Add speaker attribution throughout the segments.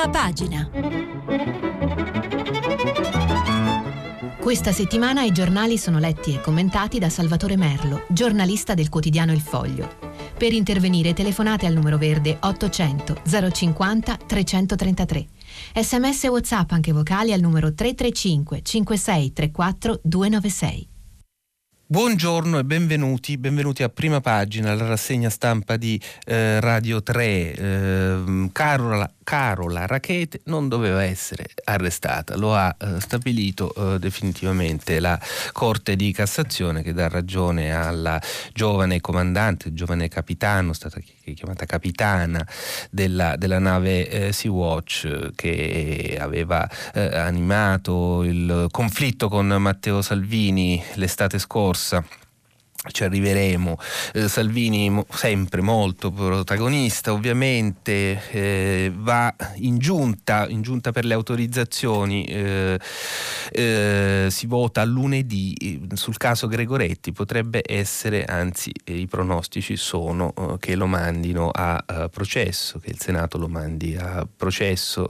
Speaker 1: Prima pagina. Questa settimana i giornali sono letti e commentati da Salvatore Merlo, giornalista del quotidiano Il Foglio. Per intervenire telefonate al numero verde 800 050 333. Sms e WhatsApp anche vocali al numero 335 5634 296.
Speaker 2: Buongiorno e benvenuti, benvenuti a prima pagina, la rassegna stampa di eh, Radio 3. Eh, Carola, Carola Rachete non doveva essere arrestata, lo ha eh, stabilito eh, definitivamente la Corte di Cassazione che dà ragione alla giovane comandante, giovane capitano, stata chiamata capitana della, della nave eh, Sea-Watch che aveva eh, animato il conflitto con Matteo Salvini l'estate scorsa. corsa ci arriveremo. Eh, Salvini mo, sempre molto protagonista, ovviamente eh, va in giunta, in giunta per le autorizzazioni, eh, eh si vota lunedì eh, sul caso Gregoretti, potrebbe essere, anzi eh, i pronostici sono che lo mandino a, a, processo, che il Senato lo mandi a processo,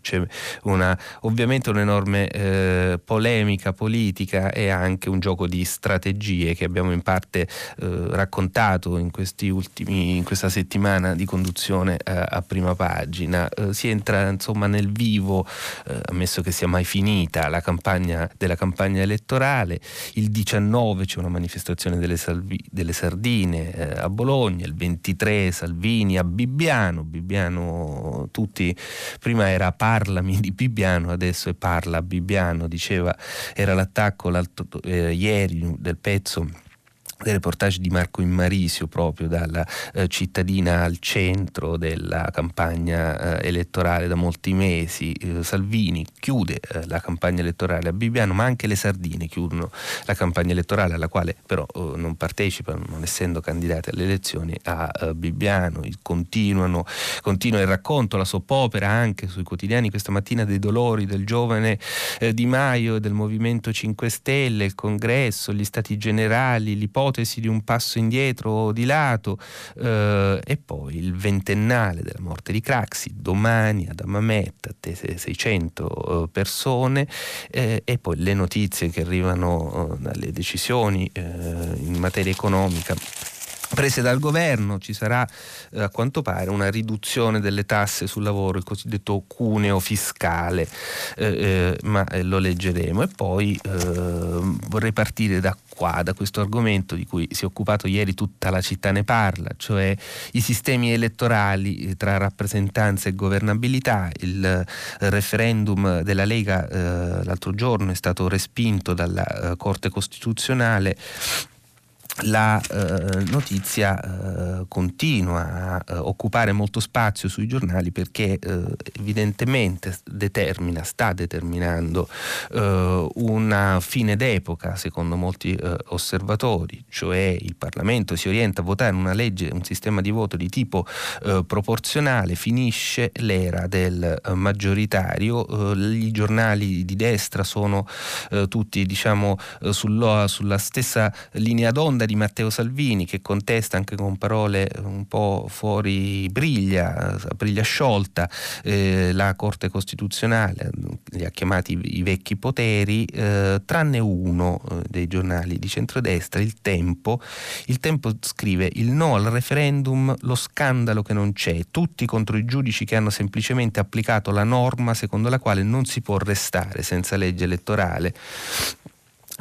Speaker 2: c'è una, ovviamente un'enorme polemica politica e anche un gioco di strategie che abbiamo in parte eh, raccontato in, ultimi, in, questa settimana di conduzione eh, a prima pagina. Eh, si entra insomma nel vivo, eh, ammesso che sia mai finita la campagna della campagna elettorale. Il 19 c'è una manifestazione delle, Salvi, delle Sardine eh, a Bologna, il 23 Salvini a Bibbiano. Bibbiano tutti prima era parlami di Bibbiano, adesso è parla Bibbiano, diceva era l'attacco eh, ieri del pezzo del reportage di Marco Immarisio proprio dalla eh, cittadina al centro della campagna eh, elettorale da molti mesi. Eh, Salvini chiude eh, la campagna elettorale a Bibbiano, ma anche le sardine chiudono la campagna elettorale alla quale però eh, non partecipano, non essendo candidate alle elezioni a eh, Bibbiano. Continuano, continua il racconto, la soppopera anche sui quotidiani questa mattina dei dolori del giovane Di Maio e del Movimento 5 Stelle, il congresso, gli stati generali, l'ipotesi l'ipotesi di un passo indietro o di lato eh, e poi il ventennale della morte di Craxi, domani ad Amamet, attese 600 eh, persone eh, e poi le notizie che arrivano eh, dalle decisioni eh, in materia economica prese dal governo, ci sarà eh, a quanto pare una riduzione delle tasse sul lavoro, il cosiddetto cuneo fiscale, eh, eh, ma eh, lo leggeremo. E poi eh, vorrei partire da qua, da questo argomento di cui si è occupato ieri tutta la città ne parla, cioè i sistemi elettorali eh, tra rappresentanza e governabilità. Il referendum della Lega l'altro giorno è stato respinto dalla Corte Costituzionale la eh, notizia eh, continua a eh, occupare molto spazio sui giornali perché eh, evidentemente determina, sta determinando eh, una fine d'epoca secondo molti eh, osservatori, cioè il Parlamento si orienta a votare una legge, un sistema di voto di tipo proporzionale, finisce l'era del maggioritario, i giornali di destra sono tutti diciamo sulla stessa linea d'onda di Matteo Salvini che contesta anche con parole un po' fuori briglia, briglia sciolta, eh, la Corte Costituzionale, li ha chiamati i vecchi poteri, eh, tranne uno eh, dei giornali di centrodestra, Il Tempo. Il Tempo scrive il no al referendum, lo scandalo che non c'è, tutti contro i giudici che hanno semplicemente applicato la norma secondo la quale non si può restare senza legge elettorale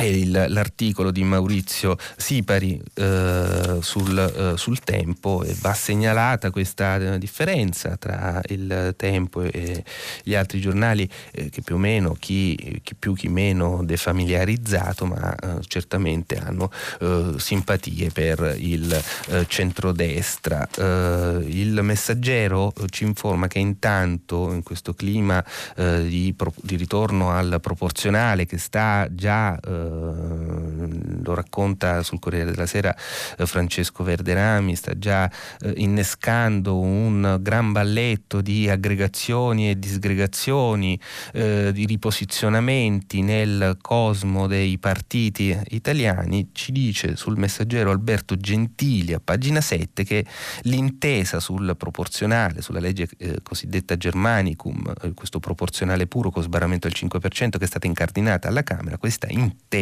Speaker 2: il, l'articolo di Maurizio Sipari eh, sul, eh, sul, tempo e va segnalata questa eh, differenza tra il tempo e gli altri giornali eh, che più o meno chi, chi, più chi meno defamiliarizzato ma eh, certamente hanno eh, simpatie per il centrodestra. il messaggero ci informa che intanto in questo clima di, di, ritorno al proporzionale che sta già lo racconta sul Corriere della Sera eh, Francesco Verderami, sta già eh, innescando un gran balletto di aggregazioni e disgregazioni, eh, di riposizionamenti nel cosmo dei partiti italiani, ci dice sul messaggero Alberto Gentili a pagina 7 che l'intesa sul proporzionale, sulla legge eh, cosiddetta Germanicum, eh, questo proporzionale puro con sbarramento al 5% che è stata incardinata alla Camera, questa intesa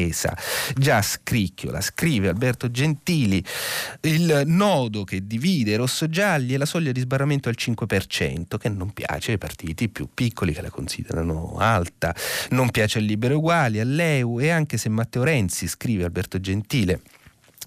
Speaker 2: già scricchiola, scrive Alberto Gentili, il nodo che divide rossogialli è la soglia di sbarramento al 5%, che non piace ai partiti più piccoli che la considerano alta, non piace al Libero Uguali, all'EU e anche se Matteo Renzi, scrive Alberto Gentile,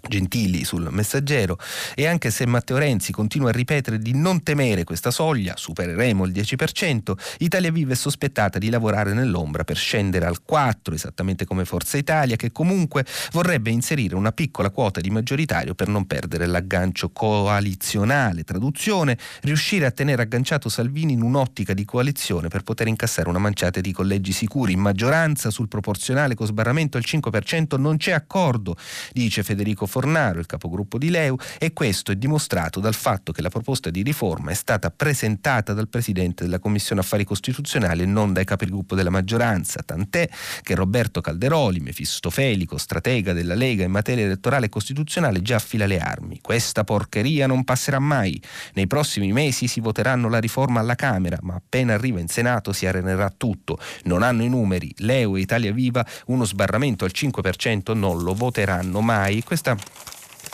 Speaker 2: Gentili sul messaggero e anche se Matteo Renzi continua a ripetere di non temere questa soglia, supereremo il 10%, Italia Viva è sospettata di lavorare nell'ombra per scendere al 4%, esattamente come Forza Italia, che comunque vorrebbe inserire una piccola quota di maggioritario per non perdere l'aggancio coalizionale. Traduzione, riuscire a tenere agganciato Salvini in un'ottica di coalizione per poter incassare una manciata di collegi sicuri. In maggioranza sul proporzionale con sbarramento al 5% non c'è accordo, dice Federico Fornaro, il capogruppo di Leu, e questo è dimostrato dal fatto che la proposta di riforma è stata presentata dal Presidente della Commissione Affari Costituzionali e non dai capigruppo della maggioranza, tant'è che Roberto Calderoli, mefistofelico, stratega della Lega in materia elettorale e costituzionale, già affila le armi. Questa porcheria non passerà mai. Nei prossimi mesi si voteranno la riforma alla Camera, ma appena arriva in Senato si arenerà tutto. Non hanno i numeri. Leu e Italia Viva uno sbarramento al 5% non lo voteranno mai. Questa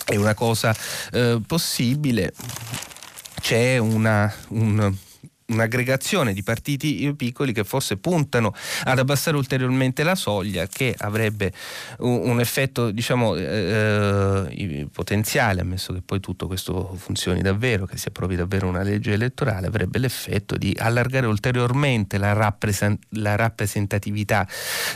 Speaker 2: è una cosa eh, possibile. C'è una, un un'aggregazione di partiti piccoli che forse puntano ad abbassare ulteriormente la soglia che avrebbe un, un effetto diciamo eh, eh potenziale ammesso che poi tutto questo funzioni davvero che si approvi davvero una legge elettorale avrebbe l'effetto di allargare ulteriormente la, rappresent- la rappresentatività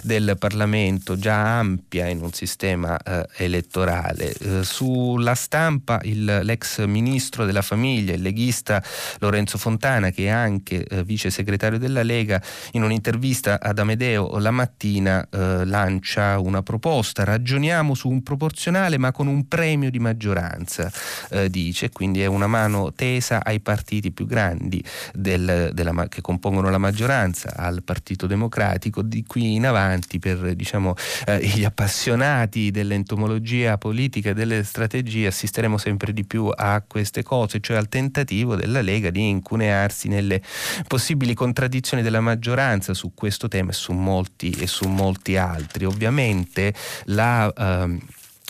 Speaker 2: del Parlamento già ampia in un sistema eh, elettorale. Eh, sulla stampa il, l'ex ministro della famiglia il leghista Lorenzo Fontana che ha anche eh, vice segretario della Lega, in un'intervista ad Amedeo la mattina eh, lancia una proposta, ragioniamo su un proporzionale ma con un premio di maggioranza, eh, dice, quindi è una mano tesa ai partiti più grandi del, della, che compongono la maggioranza, al Partito Democratico, di qui in avanti per diciamo, eh, gli appassionati dell'entomologia politica e delle strategie assisteremo sempre di più a queste cose, cioè al tentativo della Lega di incunearsi nelle delle possibili contraddizioni della maggioranza su questo tema e su molti, e su molti altri. Ovviamente la... Uh,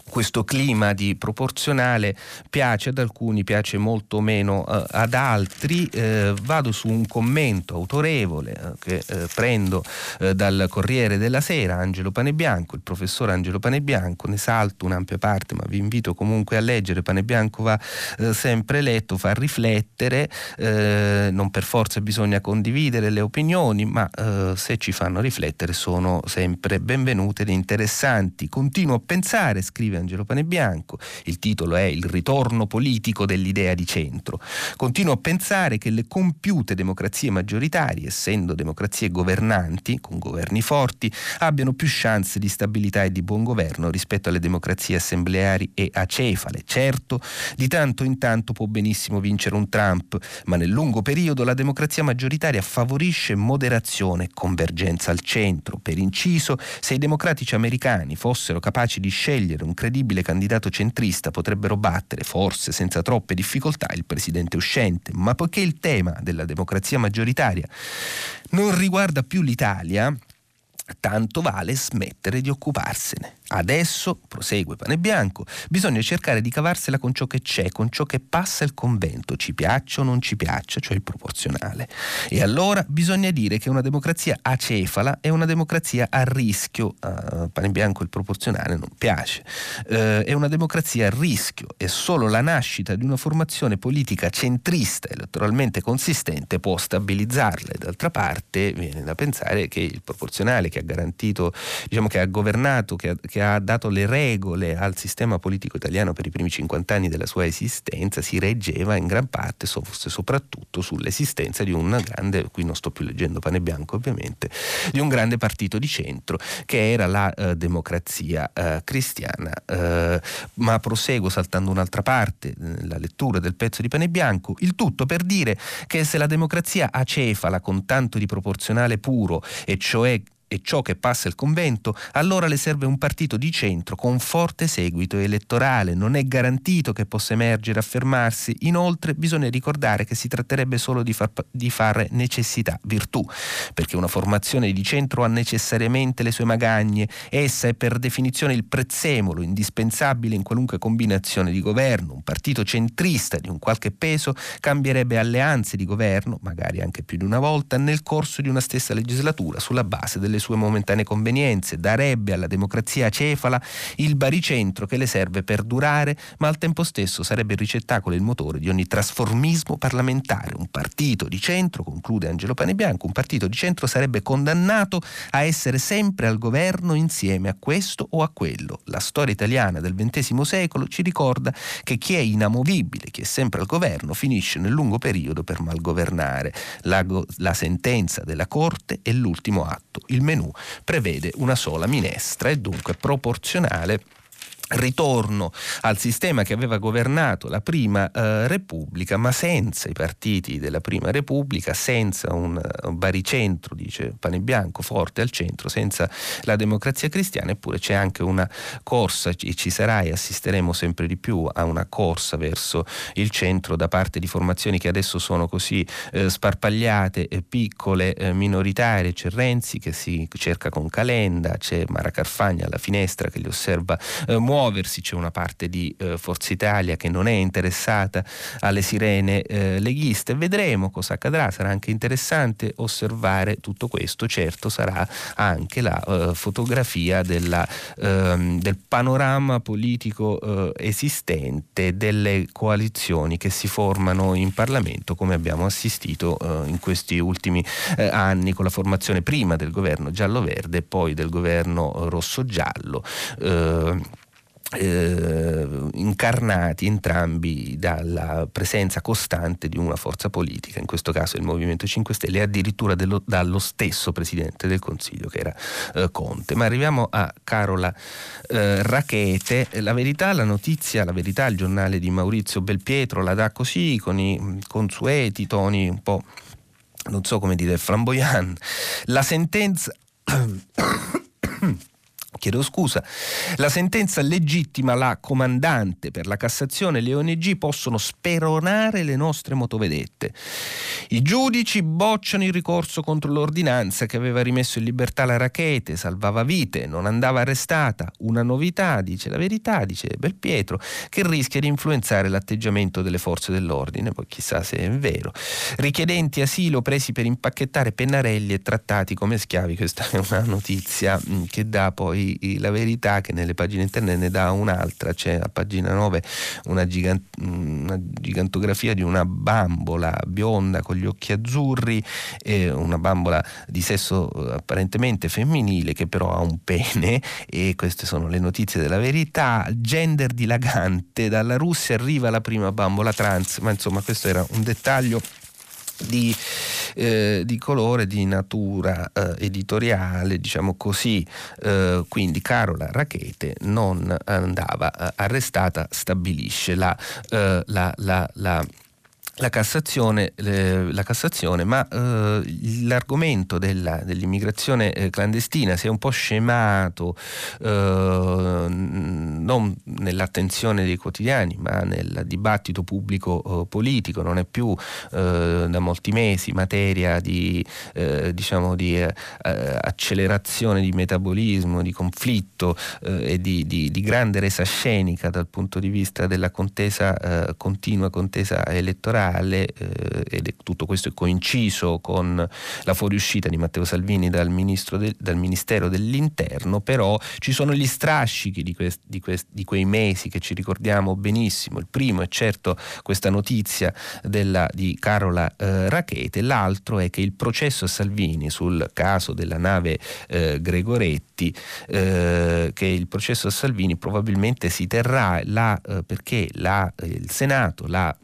Speaker 2: questo clima di proporzionale piace ad alcuni, piace molto meno eh, ad altri. Eh, vado su un commento autorevole eh, che eh, prendo eh, dal Corriere della Sera, Angelo Panebianco, il professor Angelo Panebianco, ne salto un'ampia parte, ma vi invito comunque a leggere. Panebianco va eh, sempre letto, fa riflettere, non per forza bisogna condividere le opinioni, ma se ci fanno riflettere sono sempre benvenute ed interessanti. Continuo a pensare, scrive Angelo Panebianco, il titolo è Il ritorno politico dell'idea di centro. Continuo a pensare che le compiute democrazie maggioritarie, essendo democrazie governanti, con governi forti, abbiano più chance di stabilità e di buon governo rispetto alle democrazie assembleari e acefale. Certo, di tanto in tanto può benissimo vincere un Trump, ma nel lungo periodo la democrazia maggioritaria favorisce moderazione e convergenza al centro. Per inciso, se i democratici americani fossero capaci di scegliere un credibile candidato centrista potrebbero battere, forse senza troppe difficoltà, il presidente uscente, ma poiché il tema della democrazia maggioritaria non riguarda più l'Italia, tanto vale smettere di occuparsene. Adesso, prosegue Pane Bianco, bisogna cercare di cavarsela con ciò che c'è, con ciò che passa il convento, ci piaccia o non ci piaccia, cioè il proporzionale. E allora bisogna dire che una democrazia acefala è una democrazia a rischio, uh, Pane Bianco il proporzionale non piace, uh, è una democrazia a rischio e solo la nascita di una formazione politica centrista elettoralmente consistente può stabilizzarla. E d'altra parte viene da pensare che il proporzionale che ha garantito, diciamo che ha governato, che ha, che ha dato le regole al sistema politico italiano per i primi 50 anni della sua esistenza si reggeva in gran parte, forse soprattutto, sull'esistenza di un grande, qui non sto più leggendo pane bianco ovviamente, di un grande partito di centro che era la eh, democrazia eh, cristiana. Eh, ma proseguo saltando un'altra parte, la lettura del pezzo di pane bianco, il tutto per dire che se la democrazia acefala con tanto di proporzionale puro, e cioè e ciò che passa il convento, allora le serve un partito di centro con forte seguito elettorale. Non è garantito che possa emergere affermarsi. Inoltre bisogna ricordare che si tratterebbe solo di, far, di fare necessità virtù, perché una formazione di centro ha necessariamente le sue magagne. Essa è per definizione il prezzemolo indispensabile in qualunque combinazione di governo. Un partito centrista di un qualche peso cambierebbe alleanze di governo, magari anche più di una volta, nel corso di una stessa legislatura sulla base delle le sue momentanee convenienze, darebbe alla democrazia cefala il baricentro che le serve per durare, ma al tempo stesso sarebbe il ricettacolo e il motore di ogni trasformismo parlamentare. Un partito di centro, conclude Angelo Panebianco, un partito di centro sarebbe condannato a essere sempre al governo insieme a questo o a quello. La storia italiana del XX secolo ci ricorda che chi è inamovibile, chi è sempre al governo, finisce nel lungo periodo per malgovernare. La, la sentenza della Corte è l'ultimo atto. Il menù prevede una sola minestra e dunque proporzionale ritorno al sistema che aveva governato la prima eh, Repubblica, ma senza i partiti della prima Repubblica, senza un, un baricentro, dice Pane Bianco, forte al centro, senza la democrazia cristiana, eppure c'è anche una corsa, ci, ci sarà e assisteremo sempre di più a una corsa verso il centro da parte di formazioni che adesso sono così eh, sparpagliate, eh, piccole, minoritarie, c'è Renzi che si cerca con Calenda, c'è Mara Carfagna alla finestra che li osserva eh, muoversi, c'è una parte di eh, Forza Italia che non è interessata alle sirene eh, leghiste, vedremo cosa accadrà, sarà anche interessante osservare tutto questo, certo sarà anche la eh, fotografia della, ehm, del panorama politico eh, esistente, delle coalizioni che si formano in Parlamento come abbiamo assistito eh, in questi ultimi eh, anni con la formazione prima del governo giallo-verde e poi del governo rosso-giallo eh, incarnati entrambi dalla presenza costante di una forza politica, in questo caso il Movimento 5 Stelle, e addirittura dello, dallo stesso Presidente del Consiglio che era eh, Conte. Ma arriviamo a Carola eh, Rachete, la verità, la notizia, la verità, il giornale di Maurizio Belpietro la dà così, con i consueti toni un po', non so come dire, flamboyant. La sentenza... Chiedo scusa. La sentenza legittima la comandante per la Cassazione le ONG possono speronare le nostre motovedette. I giudici bocciano il ricorso contro l'ordinanza che aveva rimesso in libertà la Rachete, salvava vite, non andava arrestata. Una novità, dice la verità, dice Belpietro, che rischia di influenzare l'atteggiamento delle forze dell'ordine, poi chissà se è vero. Richiedenti asilo presi per impacchettare pennarelli e trattati come schiavi, questa è una notizia mm, che dà poi la verità che nelle pagine interne ne dà un'altra, c'è a pagina 9 una, gigant- una gigantografia di una bambola bionda con gli occhi azzurri, eh, una bambola di sesso eh, apparentemente femminile che però ha un pene. E queste sono le notizie della verità, gender dilagante, dalla Russia arriva la prima bambola trans, ma insomma questo era un dettaglio di, eh, di, colore, di natura eh, editoriale, diciamo così. Eh, quindi Carola Rachete non andava eh, arrestata, stabilisce la, eh, la, la, la la Cassazione, la Cassazione ma eh, l'argomento della, dell'immigrazione eh, clandestina si è un po' scemato eh, non nell'attenzione dei quotidiani ma nel dibattito pubblico eh, politico, non è più da molti mesi materia di, diciamo di accelerazione di metabolismo, di conflitto e di, di, di, grande resa scenica dal punto di vista della contesa, continua contesa elettorale elettorale eh, ed è, tutto questo è coinciso con la fuoriuscita di Matteo Salvini dal, de, dal Ministero dell'Interno, però ci sono gli strascichi di, quest, di, quest, di, quei mesi che ci ricordiamo benissimo. Il primo è certo questa notizia della, di Carola eh, Rachete, l'altro è che il processo a Salvini sul caso della nave eh, Gregoretti, eh, che il processo a Salvini probabilmente si terrà là eh, perché la, eh, il Senato, la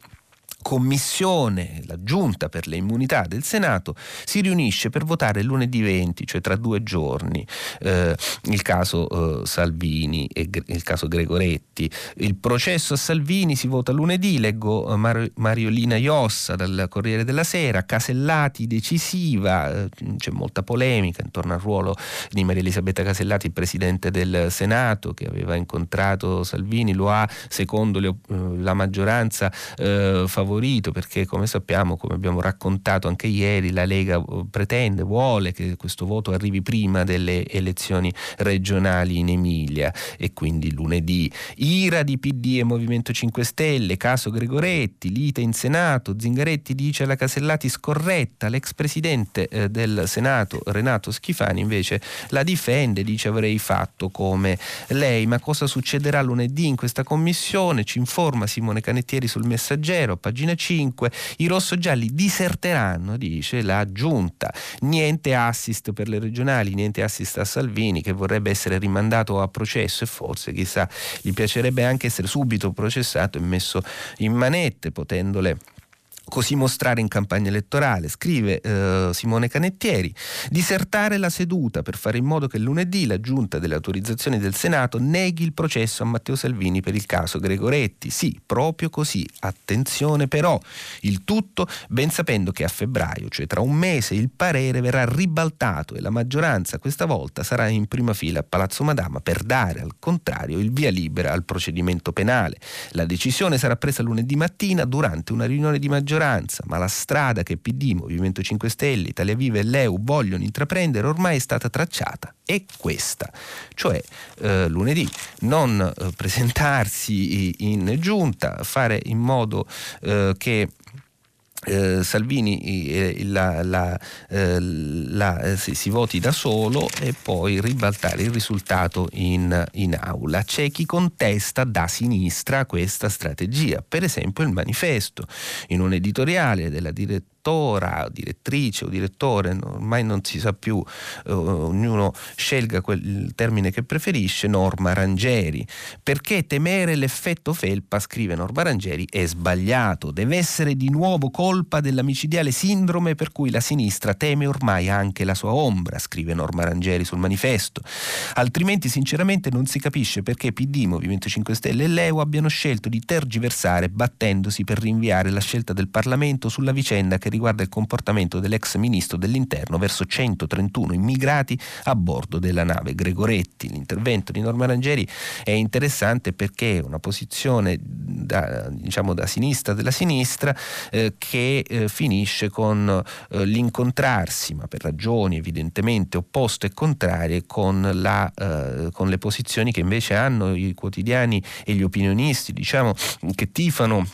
Speaker 2: commissione, la giunta per le immunità del Senato, si riunisce per votare lunedì 20, cioè tra due giorni, eh, il caso eh, Salvini e il caso Gregoretti. Il processo a Salvini si vota lunedì, leggo eh, Mar- Mariolina Iossa dal Corriere della Sera, Casellati decisiva, eh, c'è molta polemica intorno al ruolo di Maria Elisabetta Casellati, il presidente del Senato che aveva incontrato Salvini, lo ha secondo le, eh, la maggioranza favorito favorito perché come sappiamo, come abbiamo raccontato anche ieri, la Lega uh, pretende, vuole che questo voto arrivi prima delle elezioni regionali in Emilia e quindi lunedì. Ira di PD e Movimento 5 Stelle, caso Gregoretti, lite in Senato, Zingaretti dice alla Casellati scorretta, l'ex presidente eh, del Senato Renato Schifani invece la difende, dice avrei fatto come lei, ma cosa succederà lunedì in questa commissione? Ci informa Simone Canettieri sul messaggero, pagina pagina 5, i rossogialli diserteranno, dice la giunta. Niente assist per le regionali, niente assist a Salvini che vorrebbe essere rimandato a processo e forse chissà gli piacerebbe anche essere subito processato e messo in manette potendole così mostrare in campagna elettorale. Scrive eh, Simone Canettieri, disertare la seduta per fare in modo che lunedì la giunta delle autorizzazioni del Senato neghi il processo a Matteo Salvini per il caso Gregoretti. Sì, proprio così. Attenzione però, il tutto ben sapendo che a febbraio, cioè tra un mese, il parere verrà ribaltato e la maggioranza questa volta sarà in prima fila a Palazzo Madama per dare al contrario il via libera al procedimento penale. La decisione sarà presa lunedì mattina durante una riunione di maggioranza maggioranza, ma la strada che PD, Movimento 5 Stelle, Italia Viva e Leu vogliono intraprendere ormai è stata tracciata. È questa, cioè eh, lunedì non eh, presentarsi in giunta, fare in modo eh, che eh, Salvini eh, la, la, eh, la, eh, si, si, voti da solo e poi ribaltare il risultato in, in, aula. C'è chi contesta da sinistra questa strategia, per esempio il manifesto, in un editoriale della direttiva direttora, direttrice o direttore, ormai non si sa più, eh, ognuno scelga quel, il termine che preferisce, Norma Rangieri. Perché temere l'effetto felpa, scrive Norma Rangieri, è sbagliato. Deve essere di nuovo colpa della micidiale sindrome per cui la sinistra teme ormai anche la sua ombra, scrive Norma Rangieri sul manifesto. Altrimenti sinceramente non si capisce perché PD, Movimento 5 Stelle e Leu abbiano scelto di tergiversare battendosi per rinviare la scelta del Parlamento sulla vicenda che riguarda il comportamento dell'ex ministro dell'interno verso 131 immigrati a bordo della nave Gregoretti. L'intervento di Norma Rangeri è interessante perché è una posizione da, diciamo, da sinistra della sinistra eh, che eh, finisce con eh, l'incontrarsi, ma per ragioni evidentemente opposte e contrarie, con, la, eh, con le posizioni che invece hanno i quotidiani e gli opinionisti, diciamo, che tifano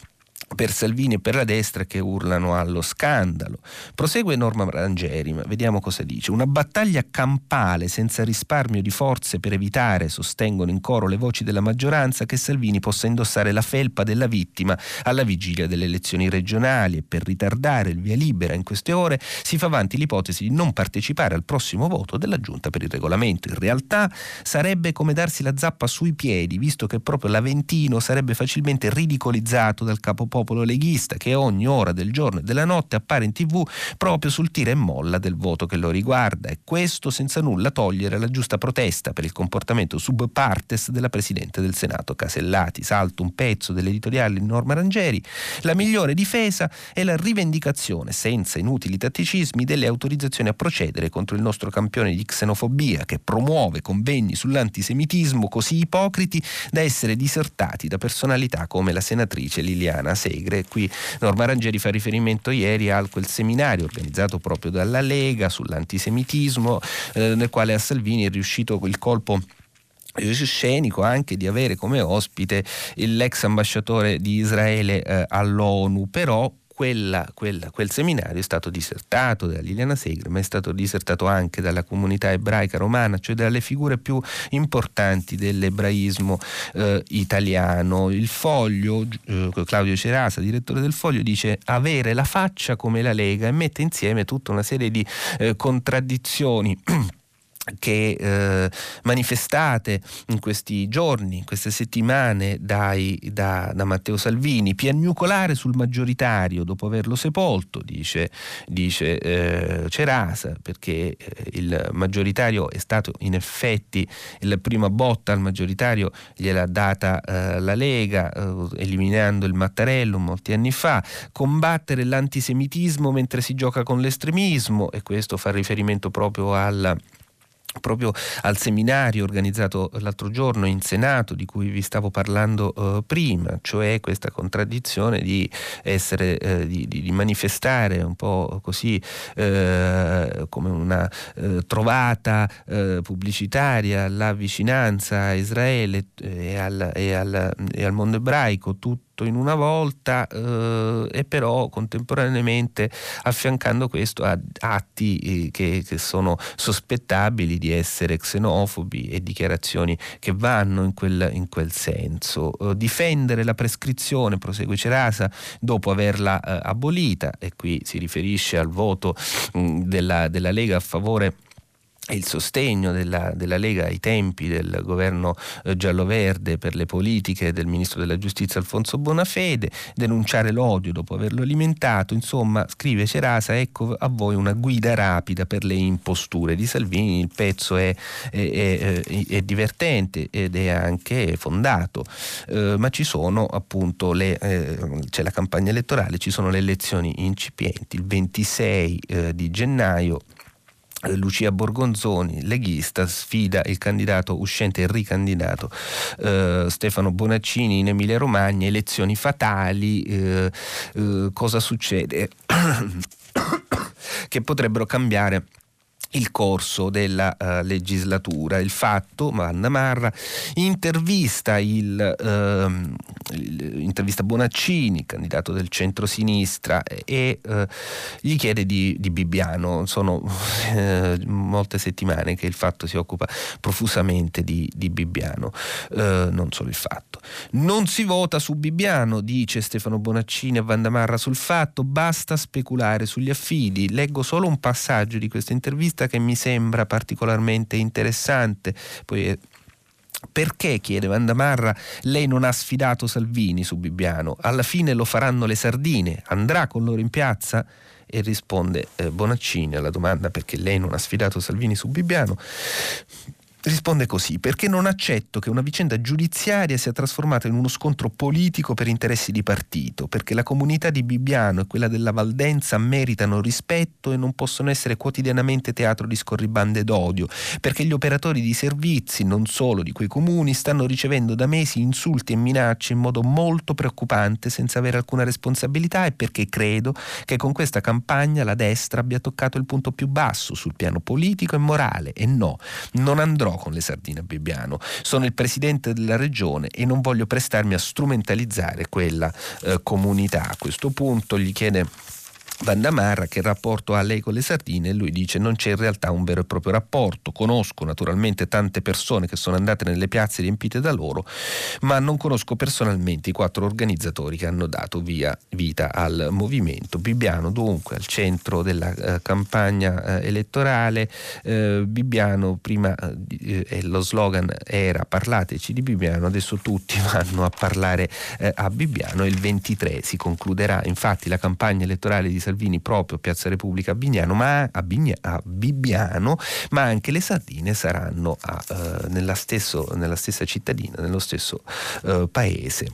Speaker 2: per Salvini e per la destra che urlano allo scandalo. Prosegue Norma Rangeri, ma vediamo cosa dice. Una battaglia campale senza risparmio di forze per evitare, sostengono in coro le voci della maggioranza, che Salvini possa indossare la felpa della vittima alla vigilia delle elezioni regionali e per ritardare il via libera in queste ore si fa avanti l'ipotesi di non partecipare al prossimo voto della Giunta per il regolamento. In realtà sarebbe come darsi la zappa sui piedi, visto che proprio l'Aventino sarebbe facilmente ridicolizzato dal capopolo popolo leghista che ogni ora del giorno e della notte appare in tv proprio sul tira e molla del voto che lo riguarda e questo senza nulla togliere la giusta protesta per il comportamento sub partes della Presidente del Senato Casellati. Salto un pezzo dell'editoriale di Norma Rangeri. La migliore difesa è la rivendicazione, senza inutili tatticismi, delle autorizzazioni a procedere contro il nostro campione di xenofobia che promuove convegni sull'antisemitismo così ipocriti da essere disertati da personalità come la senatrice Liliana Segre Segre. Qui Norma Rangeri fa riferimento ieri a quel seminario organizzato proprio dalla Lega sull'antisemitismo, eh, nel quale a Salvini è riuscito il colpo scenico anche di avere come ospite l'ex ambasciatore di Israele eh, all'ONU, però quella, quella, quel seminario è stato disertato da Liliana Segre, ma è stato disertato anche dalla comunità ebraica romana, cioè dalle figure più importanti dell'ebraismo eh, italiano. Il foglio, eh, Claudio Cerasa, direttore del foglio, dice avere la faccia come la Lega e mette insieme tutta una serie di eh, contraddizioni che eh, manifestate in questi giorni, in queste settimane dai, da, da, Matteo Salvini, piagnucolare sul maggioritario dopo averlo sepolto, dice, dice eh, Cerasa, perché eh, il maggioritario è stato in effetti la prima botta al maggioritario gliel'ha data eh, la Lega, eh, eliminando il Mattarello molti anni fa, combattere l'antisemitismo mentre si gioca con l'estremismo e questo fa riferimento proprio al proprio al seminario organizzato l'altro giorno in Senato di cui vi stavo parlando eh, prima, cioè questa contraddizione di essere eh, di, di, manifestare un po' così eh, come una eh, trovata eh, pubblicitaria la vicinanza a Israele e al, e al, e al mondo ebraico, tutto tutto in una volta eh, e però contemporaneamente affiancando questo a atti eh, che, che, sono sospettabili di essere xenofobi e dichiarazioni che vanno in quel, in quel senso. Eh, difendere la prescrizione, prosegue Cerasa, dopo averla eh, abolita e qui si riferisce al voto mh, della, della Lega a favore il sostegno della, della, Lega ai tempi del governo eh, giallo-verde per le politiche del ministro della giustizia Alfonso Bonafede, denunciare l'odio dopo averlo alimentato, insomma scrive Cerasa, ecco a voi una guida rapida per le imposture di Salvini, il pezzo è, è, è, è divertente ed è anche fondato, eh, ma ci sono appunto le, eh, c'è la campagna elettorale, ci sono le elezioni incipienti, il 26 eh, di gennaio Lucia Borgonzoni, leghista, sfida il candidato uscente e ricandidato eh, Stefano Bonaccini in Emilia Romagna, elezioni fatali, eh, eh, cosa succede? che potrebbero cambiare il corso della uh, legislatura. Il fatto, Vanna Marra, intervista, il, uh, intervista Bonaccini, candidato del centro-sinistra, e uh, gli chiede di, di Bibbiano. Sono eh, molte settimane che il fatto si occupa profusamente di, di Bibbiano, non solo il fatto. Non si vota su Bibbiano, dice Stefano Bonaccini a Vandamarra sul fatto, basta speculare sugli affidi. Leggo solo un passaggio di questa intervista intervista che mi sembra particolarmente interessante. Poi eh, perché, chiede Vandamarra, lei non ha sfidato Salvini su Bibbiano? Alla fine lo faranno le sardine, andrà con loro in piazza? E risponde eh, Bonaccini alla domanda perché lei non ha sfidato Salvini su Bibbiano risponde così, perché non accetto che una vicenda giudiziaria sia trasformata in uno scontro politico per interessi di partito, perché la comunità di Bibbiano e quella della Valdenza meritano rispetto e non possono essere quotidianamente teatro di scorribande d'odio, perché gli operatori di servizi, non solo di quei comuni, stanno ricevendo da mesi insulti e minacce in modo molto preoccupante senza avere alcuna responsabilità e perché credo che con questa campagna la destra abbia toccato il punto più basso sul piano politico e morale e no, non andrò con le sardine a Bibbiano. Sono il presidente della regione e non voglio prestarmi a strumentalizzare quella eh, comunità. A questo punto gli chiede Vandamarra che rapporto ha lei con le sardine lui dice non c'è in realtà un vero e proprio rapporto, conosco naturalmente tante persone che sono andate nelle piazze riempite da loro, ma non conosco personalmente i quattro organizzatori che hanno dato via, vita al movimento. Bibbiano dunque al centro della eh, campagna eh, elettorale, eh, Bibbiano prima eh, lo slogan era parlateci di Bibbiano, adesso tutti vanno a parlare eh, a Bibbiano il 23 si concluderà. Infatti la campagna elettorale di Salvini proprio Piazza Repubblica a, Bignano, ma a, Bigna, a Bibbiano, ma anche le sardine saranno a, uh, nella, stesso, nella, stessa cittadina, nello stesso uh, paese.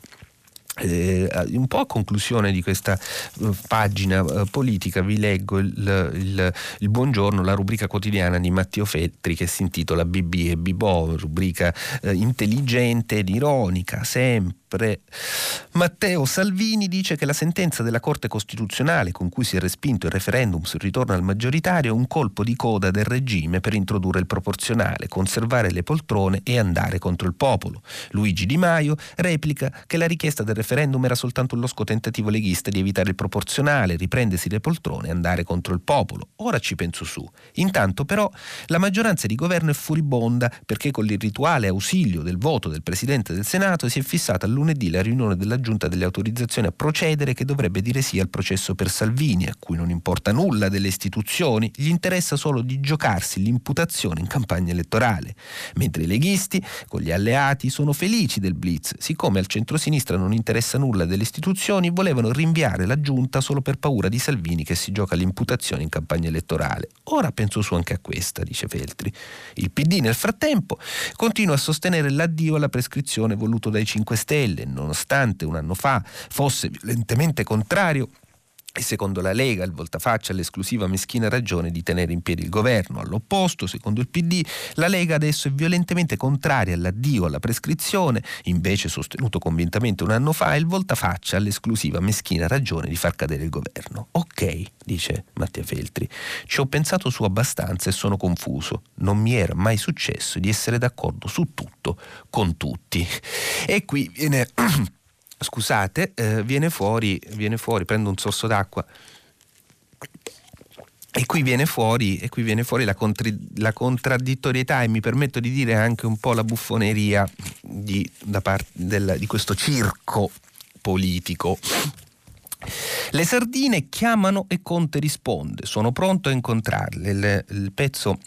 Speaker 2: Eh, un po' a conclusione di questa uh, pagina uh, politica vi leggo il, il, il, buongiorno, la rubrica quotidiana di Matteo Feltri che si intitola BB e Bibò, rubrica uh, intelligente ed ironica, sempre sempre. Matteo Salvini dice che la sentenza della Corte Costituzionale con cui si è respinto il referendum sul ritorno al maggioritario è un colpo di coda del regime per introdurre il proporzionale, conservare le poltrone e andare contro il popolo. Luigi Di Maio replica che la richiesta del referendum era soltanto un losco tentativo leghista di evitare il proporzionale, riprendersi le poltrone e andare contro il popolo. Ora ci penso su. Intanto però la maggioranza di governo è furibonda perché con il rituale ausilio del voto del Presidente del Senato si è fissata a lunedì la riunione della Giunta delle autorizzazioni a procedere che dovrebbe dire sì al processo per Salvini, a cui non importa nulla delle istituzioni, gli interessa solo di giocarsi l'imputazione in campagna elettorale. Mentre i leghisti, con gli alleati, sono felici del blitz, siccome al centrosinistra non interessa nulla delle istituzioni, volevano rinviare la Giunta solo per paura di Salvini che si gioca l'imputazione in campagna elettorale. Ora penso su anche a questa, dice Feltri. Il PD nel frattempo continua a sostenere l'addio alla prescrizione voluto dai 5 Stelle, nonostante un anno fa fosse violentemente contrario e secondo la Lega il voltafaccia ha l'esclusiva meschina ragione di tenere in piedi il governo. All'opposto, secondo il PD, la Lega adesso è violentemente contraria all'addio alla prescrizione, invece sostenuto convintamente un anno fa, il voltafaccia ha l'esclusiva meschina ragione di far cadere il governo. Ok, dice Mattia Feltri, ci ho pensato su abbastanza e sono confuso. Non mi era mai successo di essere d'accordo su tutto con tutti. E qui viene scusate, eh, viene, fuori, viene fuori, prendo un sorso d'acqua. E qui viene fuori, qui viene fuori la, contri, la, contraddittorietà e mi permetto di dire anche un po' la buffoneria di, del, di questo circo politico. Le sardine chiamano e Conte risponde, sono pronto a incontrarle. Il, il pezzo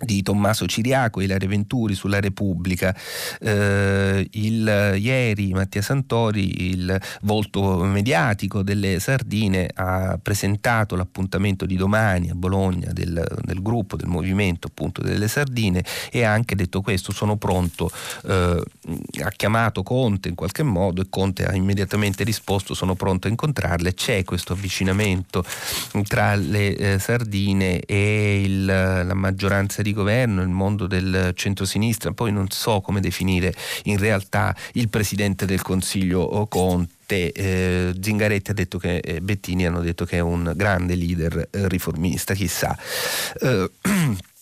Speaker 2: di Tommaso Ciriaco, Ilaria Venturi sulla Repubblica. Eh, il, ieri Mattia Santori, il volto mediatico delle sardine, ha presentato l'appuntamento di domani a Bologna del, del gruppo, del movimento appunto delle sardine e ha anche detto questo, sono pronto, eh, ha chiamato Conte in qualche modo e Conte ha immediatamente risposto sono pronto a incontrarle, c'è questo avvicinamento tra le eh, sardine e il, la maggioranza di governo, il mondo del centrosinistra, poi non so come definire in realtà il presidente del Consiglio Conte. Eh, Zingaretti ha detto che eh, Bettini hanno detto che è un grande leader eh, riformista, chissà.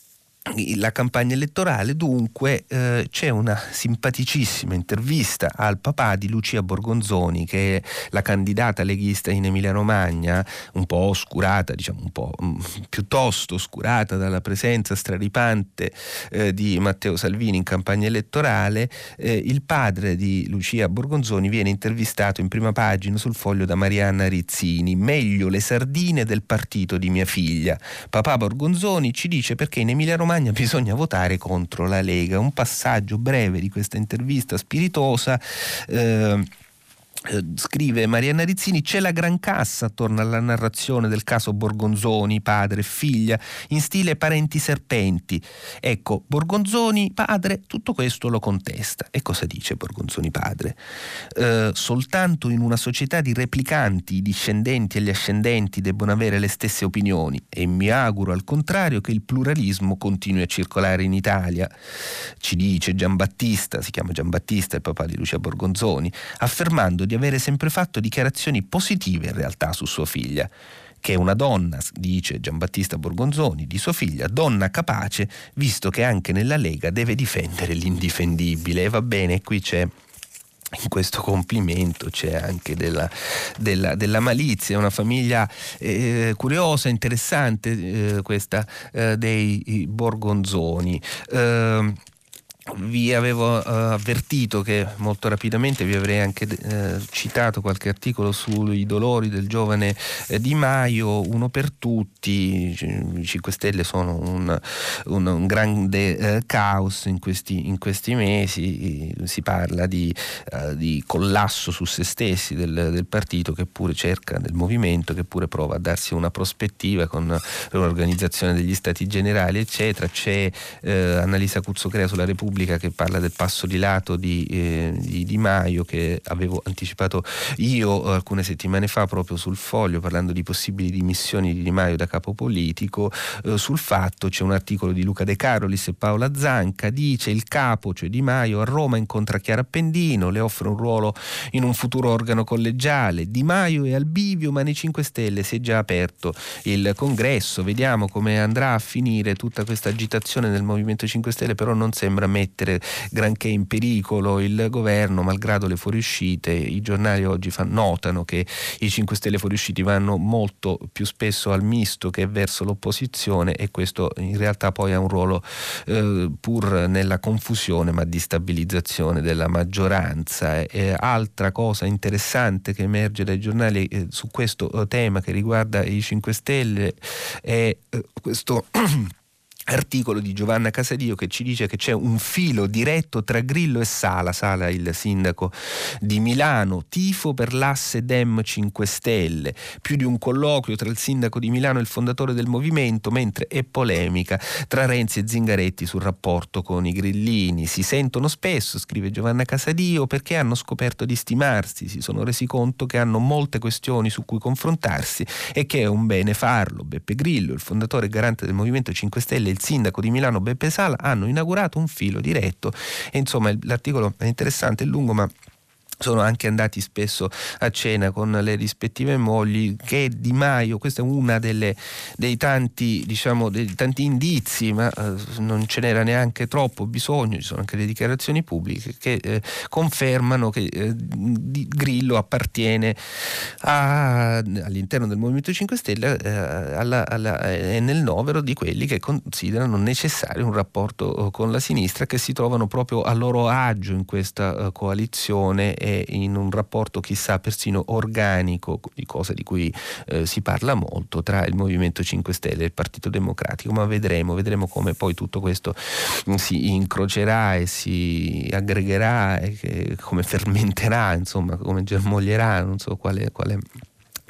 Speaker 2: La campagna elettorale, dunque eh, c'è una simpaticissima intervista al papà di Lucia Borgonzoni, che è la candidata leghista in Emilia-Romagna, un po' oscurata, diciamo un po' mh, mm, piuttosto oscurata dalla presenza straripante eh, di Matteo Salvini in campagna elettorale. Eh, il padre di Lucia Borgonzoni viene intervistato in prima pagina sul foglio da Marianna Rizzini. Meglio le sardine del partito di mia figlia. Papà Borgonzoni ci dice perché in Emilia-Romagna Romagna bisogna votare contro la Lega. Un passaggio breve di questa intervista spiritosa. Eh, scrive Marianna Rizzini, c'è la gran cassa attorno alla narrazione del caso Borgonzoni, padre e figlia, in stile parenti serpenti. Ecco, Borgonzoni padre tutto questo lo contesta. E cosa dice Borgonzoni padre? Eh, soltanto in una società di replicanti, i discendenti e gli ascendenti debbono avere le stesse opinioni e mi auguro al contrario che il pluralismo continui a circolare in Italia. Ci dice Giambattista, si chiama Giambattista, il papà di Lucia Borgonzoni, affermando di di avere sempre fatto dichiarazioni positive in realtà su sua figlia che è una donna, dice Giambattista Borgonzoni, di sua figlia, donna capace, visto che anche nella Lega deve difendere l'indifendibile. E va bene, qui c'è in questo complimento c'è anche della, della, della malizia, una famiglia eh, curiosa, interessante eh, questa eh, dei Borgonzoni. Eh, vi avevo uh, avvertito che molto rapidamente vi avrei anche uh, citato qualche articolo sui dolori del giovane uh, Di Maio, uno per tutti, i 5 Stelle sono un, un, un grande caos in questi, in questi, mesi, si parla di, di, collasso su se stessi del, del, partito che pure cerca, del movimento che pure prova a darsi una prospettiva con l'organizzazione degli stati generali eccetera, c'è Annalisa Cuzzocrea sulla Repubblica Repubblica che parla del passo di lato di, eh, di, di Maio che avevo anticipato io alcune settimane fa proprio sul foglio parlando di possibili dimissioni di Di Maio da capo politico. Eh, sul fatto c'è un articolo di Luca De Carolis e Paola Zanca, dice il capo, cioè Di Maio, a Roma incontra Chiara Appendino, le offre un ruolo in un futuro organo collegiale. Di Maio è al bivio, ma nei 5 Stelle si è già aperto il congresso. Vediamo come andrà a finire tutta questa agitazione del Movimento 5 Stelle, però non sembra mettere granché in pericolo il governo, malgrado le fuoriuscite. I giornali oggi fan, notano che i 5 Stelle fuoriusciti vanno molto più spesso al misto che verso l'opposizione e questo in realtà poi ha un ruolo eh, pur nella confusione ma di stabilizzazione della maggioranza. E, altra cosa interessante che emerge dai giornali eh, su questo eh, tema che riguarda i 5 Stelle è eh, questo articolo di Giovanna Casadio che ci dice che c'è un filo diretto tra Grillo e Sala, Sala il sindaco di Milano, tifo per l'asse Dem 5 Stelle, più di un colloquio tra il sindaco di Milano e il fondatore del movimento, mentre è polemica tra Renzi e Zingaretti sul rapporto con i grillini. Si sentono spesso, scrive Giovanna Casadio, perché hanno scoperto di stimarsi, si sono resi conto che hanno molte questioni su cui confrontarsi e che è un bene farlo. Beppe Grillo, il fondatore e garante del Movimento 5 Stelle, il sindaco di Milano Beppe Sala hanno inaugurato un filo diretto. E insomma l'articolo è interessante, è lungo ma sono anche andati spesso a cena con le rispettive mogli che Di Maio, questo è uno dei tanti, diciamo, dei tanti indizi, ma eh, non ce n'era neanche troppo bisogno, ci sono anche le dichiarazioni pubbliche che eh, confermano che eh, Grillo appartiene a, all'interno del Movimento 5 Stelle eh, alla, alla, è nel novero di quelli che considerano necessario un rapporto eh, con la sinistra che si trovano proprio a loro agio in questa eh, in un rapporto chissà persino organico, di cosa di cui eh, si parla molto, tra il Movimento 5 Stelle e il Partito Democratico, ma vedremo, vedremo come poi tutto questo mm, si incrocerà e si aggregherà e come fermenterà, insomma, come germoglierà, non so quale, quale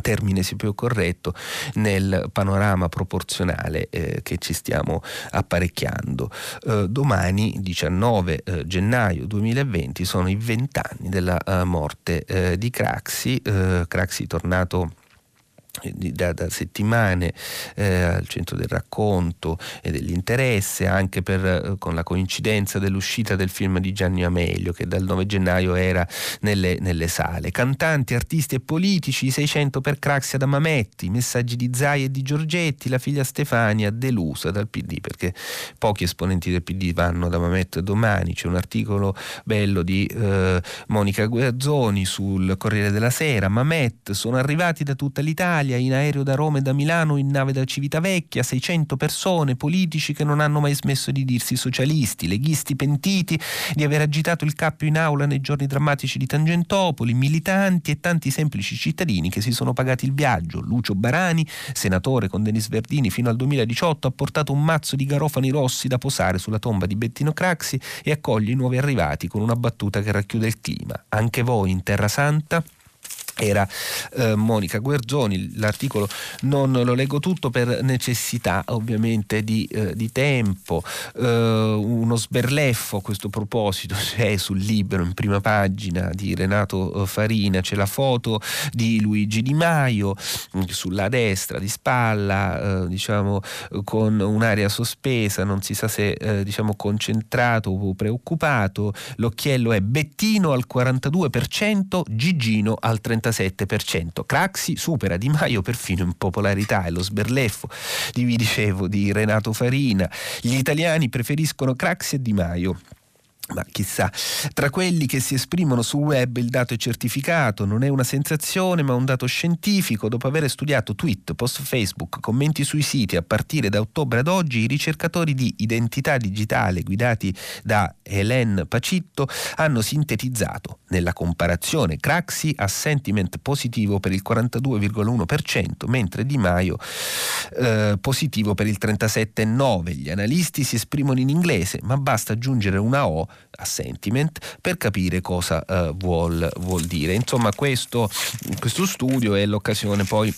Speaker 2: termine sia più corretto nel panorama proporzionale eh, che ci stiamo apparecchiando. Eh, domani 19 eh, gennaio 2020 sono i vent'anni della eh, morte eh, di Craxi, eh, Craxi tornato da, da settimane eh, al centro del racconto e dell'interesse anche per, eh, con la coincidenza dell'uscita del film di Gianni Amelio che dal 9 gennaio era nelle, nelle sale. Cantanti, artisti e politici, 600 per Craxia da Mametti, messaggi di Zai e di Giorgetti, la figlia Stefania delusa dal PD perché pochi esponenti del PD vanno da Mametti domani. C'è un articolo bello di eh, Monica Guerzoni sul Corriere della Sera. Mamet sono arrivati da tutta l'Italia Italia, in aereo da Roma e da Milano, in nave da Civitavecchia, 600 persone, politici che non hanno mai smesso di dirsi socialisti, leghisti pentiti di aver agitato il cappio in aula nei giorni drammatici di Tangentopoli, militanti e tanti semplici cittadini che si sono pagati il viaggio. Lucio Barani, senatore con Denis Verdini fino al 2018, ha portato un mazzo di garofani rossi da posare sulla tomba di Bettino Craxi e accoglie i nuovi arrivati con una battuta che racchiude il clima. Anche voi in Terra Santa? Era eh, Monica Guerzoni, l'articolo non lo leggo tutto per necessità ovviamente di, eh, di tempo, eh, uno sberleffo a questo proposito c'è sul libro in prima pagina di Renato eh, Farina, c'è la foto di Luigi Di Maio mm, sulla destra di spalla, eh, diciamo con un'aria sospesa, non si sa se eh, diciamo concentrato o preoccupato, l'occhiello è Bettino al 42%, Gigino al 37%. 37%. Craxi supera Di Maio perfino in popolarità e lo sberleffo, vi dicevo, di Renato Farina. Gli italiani preferiscono Craxi e Di Maio ma chissà, tra quelli che si esprimono sul web il dato è certificato, non è una sensazione ma un dato scientifico. Dopo aver studiato tweet, post Facebook, commenti sui siti a partire da ottobre ad oggi, i ricercatori di identità digitale guidati da Hélène Pacitto hanno sintetizzato nella comparazione Craxi a sentiment positivo per il 42,1%, mentre Di Maio eh, positivo per il 37,9%. Gli analisti si esprimono in inglese, ma basta aggiungere una O a sentiment per capire cosa uh, vuol, vuol, dire. Insomma, questo, questo studio è l'occasione poi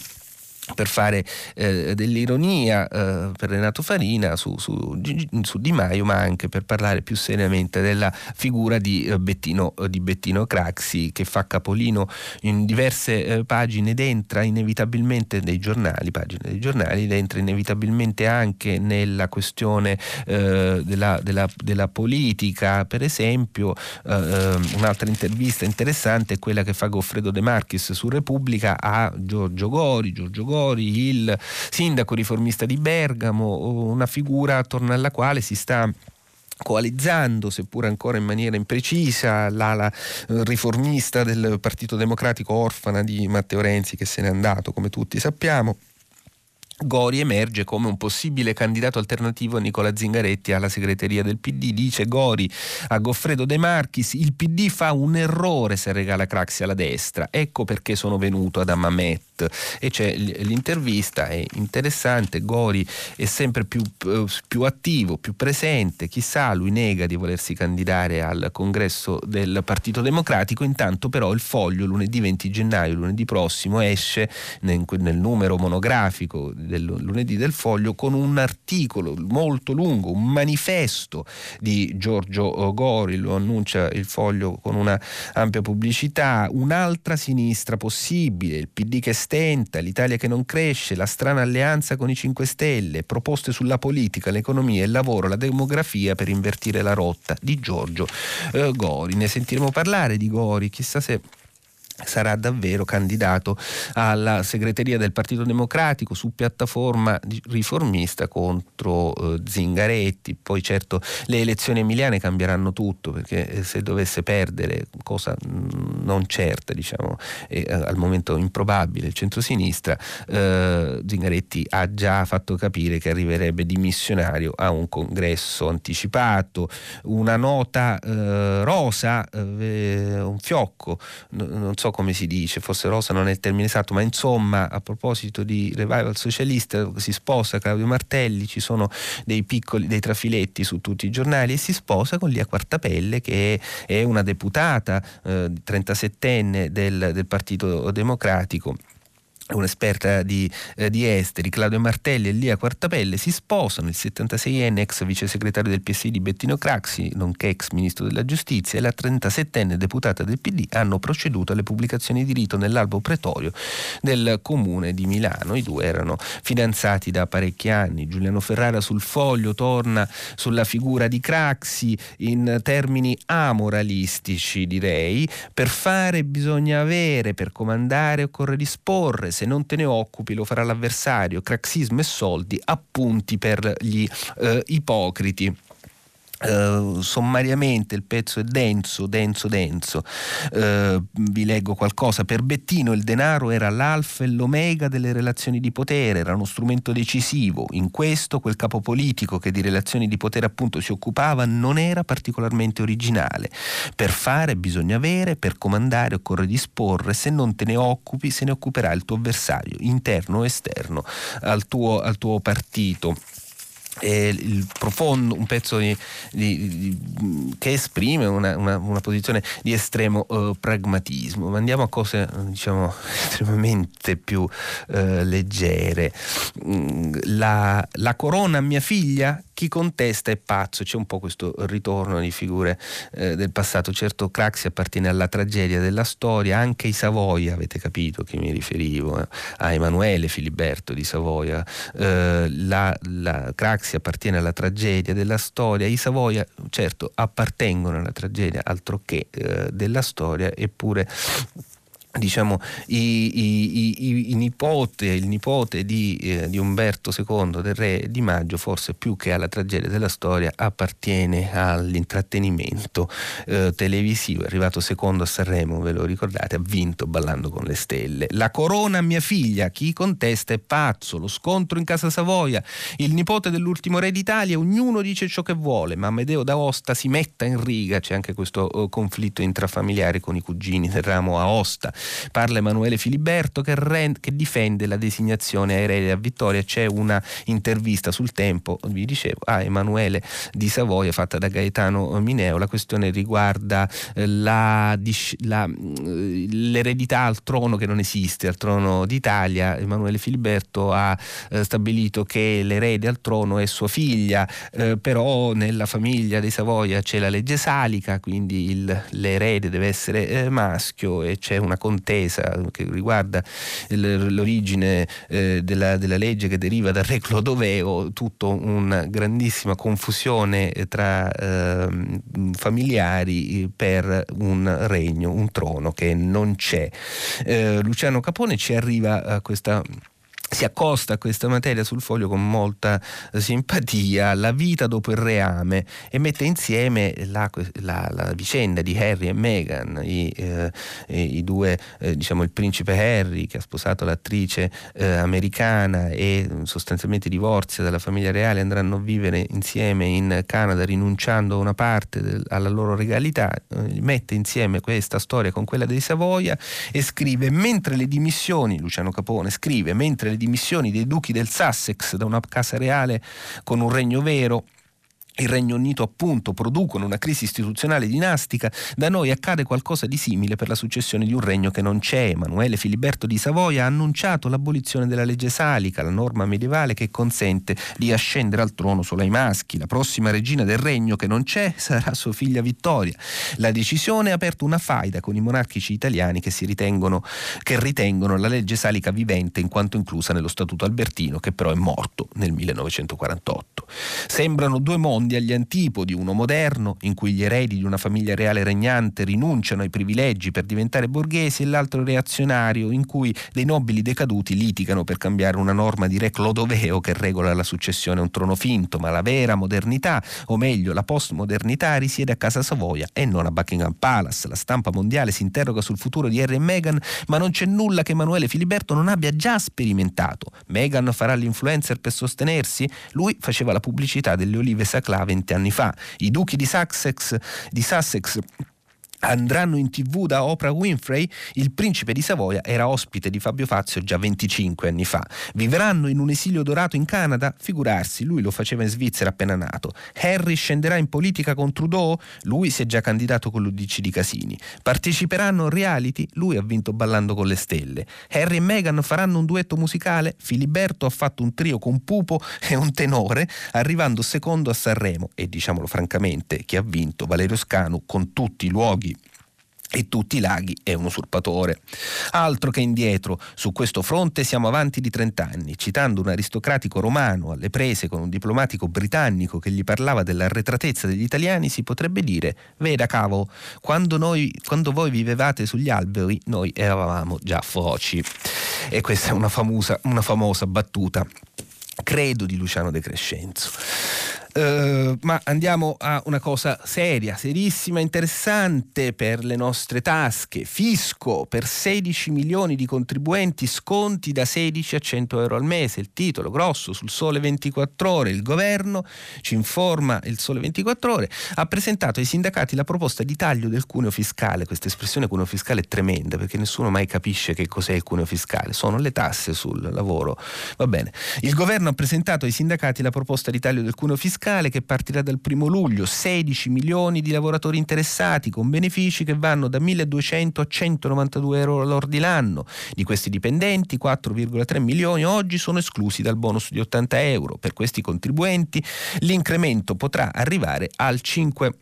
Speaker 2: per fare eh, dell'ironia eh, per Renato Farina su, su, su, Di Maio, ma anche per parlare più seriamente della figura di, eh, Bettino, di Bettino, Craxi che fa capolino in diverse eh, pagine ed entra inevitabilmente dei giornali, pagine dei giornali, ed entra inevitabilmente anche nella questione eh, della, della, della, politica. Per esempio, eh, un'altra intervista interessante è quella che fa Goffredo De Marchis su Repubblica a Giorgio Gori. Giorgio Gori Gori, il sindaco riformista di Bergamo, una figura attorno alla quale si sta coalizzando, seppur ancora in maniera imprecisa, l'ala eh, riformista del Partito Democratico orfana di Matteo Renzi che se n'è andato, come tutti sappiamo. Gori emerge come un possibile candidato alternativo a Nicola Zingaretti alla segreteria del PD. Dice Gori a Goffredo De Marchis: il PD fa un errore se regala Craxi alla destra. Ecco perché sono venuto ad Amamet e c'è l'intervista, è interessante, Gori è sempre più, più, attivo, più presente, chissà lui nega di volersi candidare al congresso del Partito Democratico, intanto però il foglio lunedì 20 gennaio, lunedì prossimo, esce nel, nel numero monografico del lunedì del foglio con un articolo molto lungo, un manifesto di Giorgio Gori, lo annuncia il foglio con una ampia pubblicità, un'altra sinistra possibile, il PD che stenta, l'Italia che non cresce, la strana alleanza con i 5 Stelle, proposte sulla politica, l'economia, il lavoro, la demografia per invertire la rotta di Giorgio eh, Gori. Ne sentiremo parlare di Gori, chissà se sarà davvero candidato alla segreteria del Partito Democratico su piattaforma riformista contro eh, Zingaretti. Poi certo le elezioni emiliane cambieranno tutto perché eh, se dovesse perdere, cosa mm, non certa, diciamo, eh, al momento improbabile, il centrosinistra, eh, Zingaretti ha già fatto capire che arriverebbe dimissionario a un congresso anticipato, una nota eh, rosa, eh, un fiocco, non so so come si dice, forse rosa non è il termine esatto, ma insomma a proposito di revival socialista si sposa Claudio Martelli, ci sono dei piccoli, dei trafiletti su tutti i giornali e si sposa con Lia Quartapelle che è una deputata eh, 37enne del, del Partito Democratico un'esperta di, eh, di, esteri, Claudio Martelli e Lia Quartapelle, si sposano, il 76enne ex vice segretario del PSD Bettino Craxi, nonché ex ministro della giustizia, e la 37enne deputata del PD hanno proceduto alle pubblicazioni di rito nell'albo pretorio del comune di Milano. I due erano fidanzati da parecchi anni. Giuliano Ferrara sul foglio torna sulla figura di Craxi in termini amoralistici, direi. Per fare bisogna avere, per comandare occorre disporre se non te ne occupi lo farà l'avversario, craxismo e soldi, appunti per gli eh, ipocriti. Uh, sommariamente il pezzo è denso, denso, denso. Uh, vi leggo qualcosa. Per Bettino il denaro era l'alfa e l'omega delle relazioni di potere, era uno strumento decisivo. In questo quel capo politico che di relazioni di potere appunto si occupava non era particolarmente originale. Per fare bisogna avere, per comandare occorre disporre, se non te ne occupi se ne occuperà il tuo avversario, interno o esterno, al tuo, al tuo partito profondo, un pezzo di, di, di, che esprime una, una, una, posizione di estremo uh, pragmatismo. Ma andiamo a cose diciamo, estremamente più uh, leggere. Mm, la, la corona mia figlia chi contesta è pazzo, c'è un po' questo ritorno di figure eh, del passato. Certo Craxi appartiene alla tragedia della storia, anche i Savoia, avete capito a chi mi riferivo, eh? a Emanuele Filiberto di Savoia. Eh, la, la Craxi appartiene alla tragedia della storia, i Savoia certo appartengono alla tragedia altro che eh, della storia, eppure diciamo, i, i, i, nipote, il nipote di, eh, di, Umberto II, del re di Maggio, forse più che alla tragedia della storia, appartiene all'intrattenimento eh, televisivo. È arrivato secondo a Sanremo, ve lo ricordate, ha vinto ballando con le stelle. La corona mia figlia, chi contesta è pazzo, lo scontro in casa Savoia, il nipote dell'ultimo re d'Italia, ognuno dice ciò che vuole, ma Amedeo d'Aosta si metta in riga, c'è anche questo uh, conflitto intrafamiliare con i cugini del ramo Aosta parla Emanuele Filiberto che, rend, che difende la designazione a erede a Vittoria. C'è una intervista sul tempo, vi dicevo, a Emanuele di Savoia fatta da Gaetano Mineo. La questione riguarda eh, la, la, mm, l'eredità al trono che non esiste, al trono d'Italia. Emanuele Filiberto ha eh, stabilito che l'erede al trono è sua figlia, eh, però nella famiglia dei Savoia c'è la legge salica, quindi il, l'erede deve essere eh, maschio e c'è una contesa che riguarda l'origine eh, della, della, legge che deriva dal re Clodoveo, tutto una grandissima confusione tra ehm, familiari per un regno, un trono che non c'è. Eh, Luciano Capone ci arriva a questa si accosta a questa materia sul foglio con molta simpatia, la vita dopo il reame e mette insieme la, la, la vicenda di Harry e Meghan, i, eh, i due, eh, diciamo il principe Harry che ha sposato l'attrice eh, americana e sostanzialmente divorzia dalla famiglia reale, andranno a vivere insieme in Canada rinunciando a una parte del, alla loro regalità, eh, mette insieme questa storia con quella dei Savoia e scrive mentre le dimissioni, Luciano Capone scrive, mentre le dimissioni dei duchi del Sussex da una casa reale con un regno vero il Regno Unito appunto producono una crisi istituzionale dinastica, da noi accade qualcosa di simile per la successione di un regno che non c'è. Emanuele Filiberto di Savoia ha annunciato l'abolizione della legge salica, la norma medievale che consente di ascendere al trono solo ai maschi. La prossima regina del regno che non c'è sarà sua figlia Vittoria. La decisione ha aperto una faida con i monarchici italiani che, ritengono, che ritengono la legge salica vivente in quanto inclusa nello Statuto Albertino, che però è morto nel 1948. Sembrano due mondi mondi agli antipodi, uno moderno, in cui gli eredi di una famiglia reale regnante rinunciano ai privilegi per diventare borghesi, e l'altro reazionario, in cui dei nobili decaduti litigano per cambiare una norma di re Clodoveo che regola la successione a un trono finto, ma la vera modernità, o meglio la postmodernità, risiede a casa Savoia e non a Buckingham Palace. La stampa mondiale si interroga sul futuro di Harry e Meghan, ma non c'è nulla che Emanuele Filiberto non abbia già sperimentato. Meghan farà l'influencer per sostenersi? Lui faceva la pubblicità delle olive saclate Scla 20 anni fa. I duchi di Sussex, di Sussex andranno in tv da Oprah Winfrey, il principe di Savoia era ospite di Fabio Fazio già 25 anni fa. Vivranno in un esilio dorato in Canada? Figurarsi, lui lo faceva in Svizzera appena nato. Harry scenderà in politica con Trudeau? Lui si è già candidato con l'Udc di Casini. Parteciperanno reality? Lui ha vinto Ballando con le stelle. Harry e Meghan faranno un duetto musicale? Filiberto ha fatto un trio con Pupo e un tenore, arrivando secondo a Sanremo e diciamolo francamente, chi ha vinto Valerio Scanu con tutti i luoghi e tutti i laghi è un usurpatore. Altro che indietro, su questo fronte siamo avanti di 30 anni, citando un aristocratico romano alle prese con un diplomatico britannico che gli parlava dell'arretratezza degli italiani, si potrebbe dire, veda cavo, quando, noi, quando voi vivevate sugli alberi, noi eravamo già foci. E questa è una famosa, una famosa battuta, credo, di Luciano De Crescenzo. Uh, ma andiamo a una cosa seria, serissima, interessante per le nostre tasche. Fisco per 16 milioni di contribuenti, sconti da 16 a 100 euro al mese. Il titolo grosso sul Sole 24 Ore. Il governo, ci informa il Sole 24 Ore, ha presentato ai sindacati la proposta di taglio del cuneo fiscale. Questa espressione cuneo fiscale è tremenda perché nessuno mai capisce che cos'è il cuneo fiscale. Sono le tasse sul lavoro. Va bene. Il governo ha presentato ai sindacati la proposta di taglio del cuneo fiscale fiscale che partirà dal primo luglio, 16 milioni di lavoratori interessati con benefici che vanno da 1.200 a 192 euro lordi l'anno. Di questi dipendenti 4,3 milioni oggi sono esclusi dal bonus di 80 euro. Per questi contribuenti l'incremento potrà arrivare al 5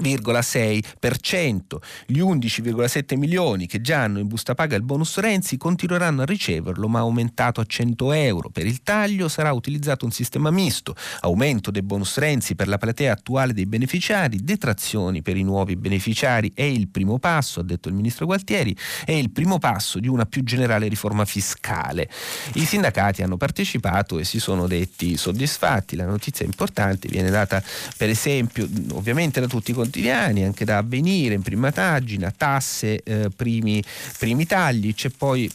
Speaker 2: 6%. Gli 11,7 milioni che già hanno in busta paga il bonus Renzi continueranno a riceverlo ma aumentato a 100 euro. Per il taglio sarà utilizzato un sistema misto, aumento dei bonus Renzi per la platea attuale dei beneficiari, detrazioni per i nuovi beneficiari è il primo passo, ha detto il ministro Gualtieri, è il primo passo di una più generale riforma fiscale. I sindacati hanno partecipato e si sono detti soddisfatti, la notizia importante viene data per esempio ovviamente da tutti i quotidiani, anche da avvenire in prima pagina, tasse, eh, primi, primi tagli, c'è poi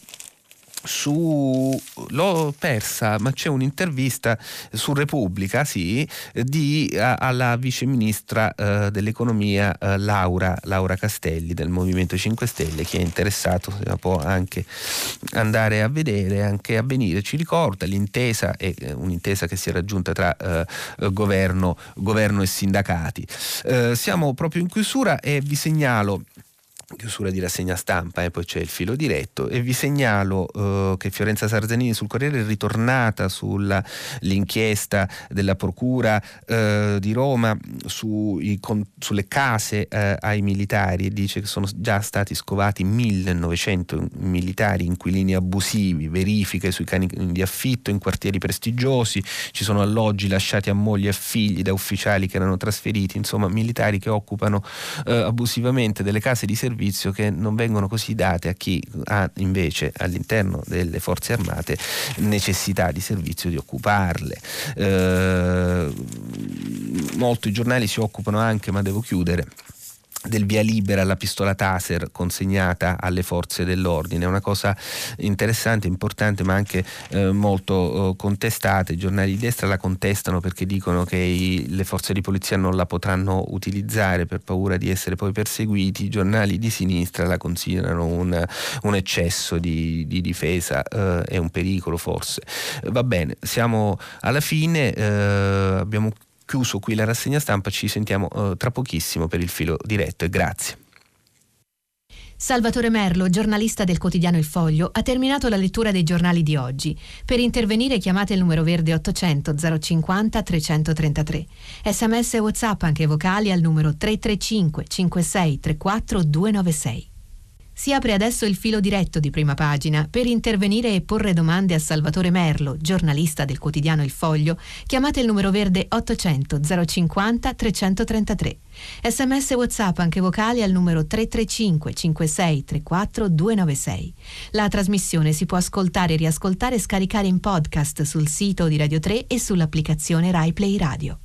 Speaker 2: su, l'ho persa, ma c'è un'intervista su Repubblica, sì, di, a, alla viceministra eh, dell'economia eh, Laura, Laura, Castelli del Movimento 5 Stelle. Chi è interessato può anche andare a vedere, anche a venire. Ci ricorda l'intesa, è eh, un'intesa che si è raggiunta tra eh, governo, governo, e sindacati. Eh, siamo proprio in chiusura e vi segnalo chiusura di rassegna stampa e eh, poi c'è il filo diretto e vi segnalo eh, che Fiorenza Sarzanini sul Corriere è ritornata sull'inchiesta della Procura eh, di Roma sui, con, sulle case eh, ai militari e dice che sono già stati scovati 1900 militari inquilini abusivi, verifiche sui cani di affitto in quartieri prestigiosi, ci sono alloggi lasciati a mogli e figli da ufficiali che erano trasferiti, insomma militari che occupano eh, abusivamente delle case di servizio servizio che non vengono così date a chi ha invece all'interno delle forze armate necessità di servizio di occuparle. Eh, molti giornali si occupano anche, ma devo chiudere del via libera alla pistola taser consegnata alle forze dell'ordine, una cosa interessante, importante ma anche eh, molto eh, contestata, i giornali di destra la contestano perché dicono che i, le forze di polizia non la potranno utilizzare per paura di essere poi perseguiti, i giornali di sinistra la considerano un, un eccesso di, di difesa eh, e un pericolo forse. Va bene, siamo alla fine, eh, abbiamo chiuso qui la rassegna stampa, ci sentiamo eh, tra pochissimo per il filo diretto e grazie.
Speaker 1: Salvatore Merlo, giornalista del quotidiano Il Foglio, ha terminato la lettura dei giornali di oggi. Per intervenire chiamate il numero verde 800 050 333. Sms e WhatsApp anche vocali al numero 335 56 34 296. Si apre adesso il filo diretto di prima pagina. Per intervenire e porre domande a Salvatore Merlo, giornalista del quotidiano Il Foglio, chiamate il numero verde 800 050 333. Sms WhatsApp anche vocali al numero 335 56 34 296. La trasmissione si può ascoltare, riascoltare e scaricare in podcast sul sito di Radio 3 e sull'applicazione RaiPlay Radio.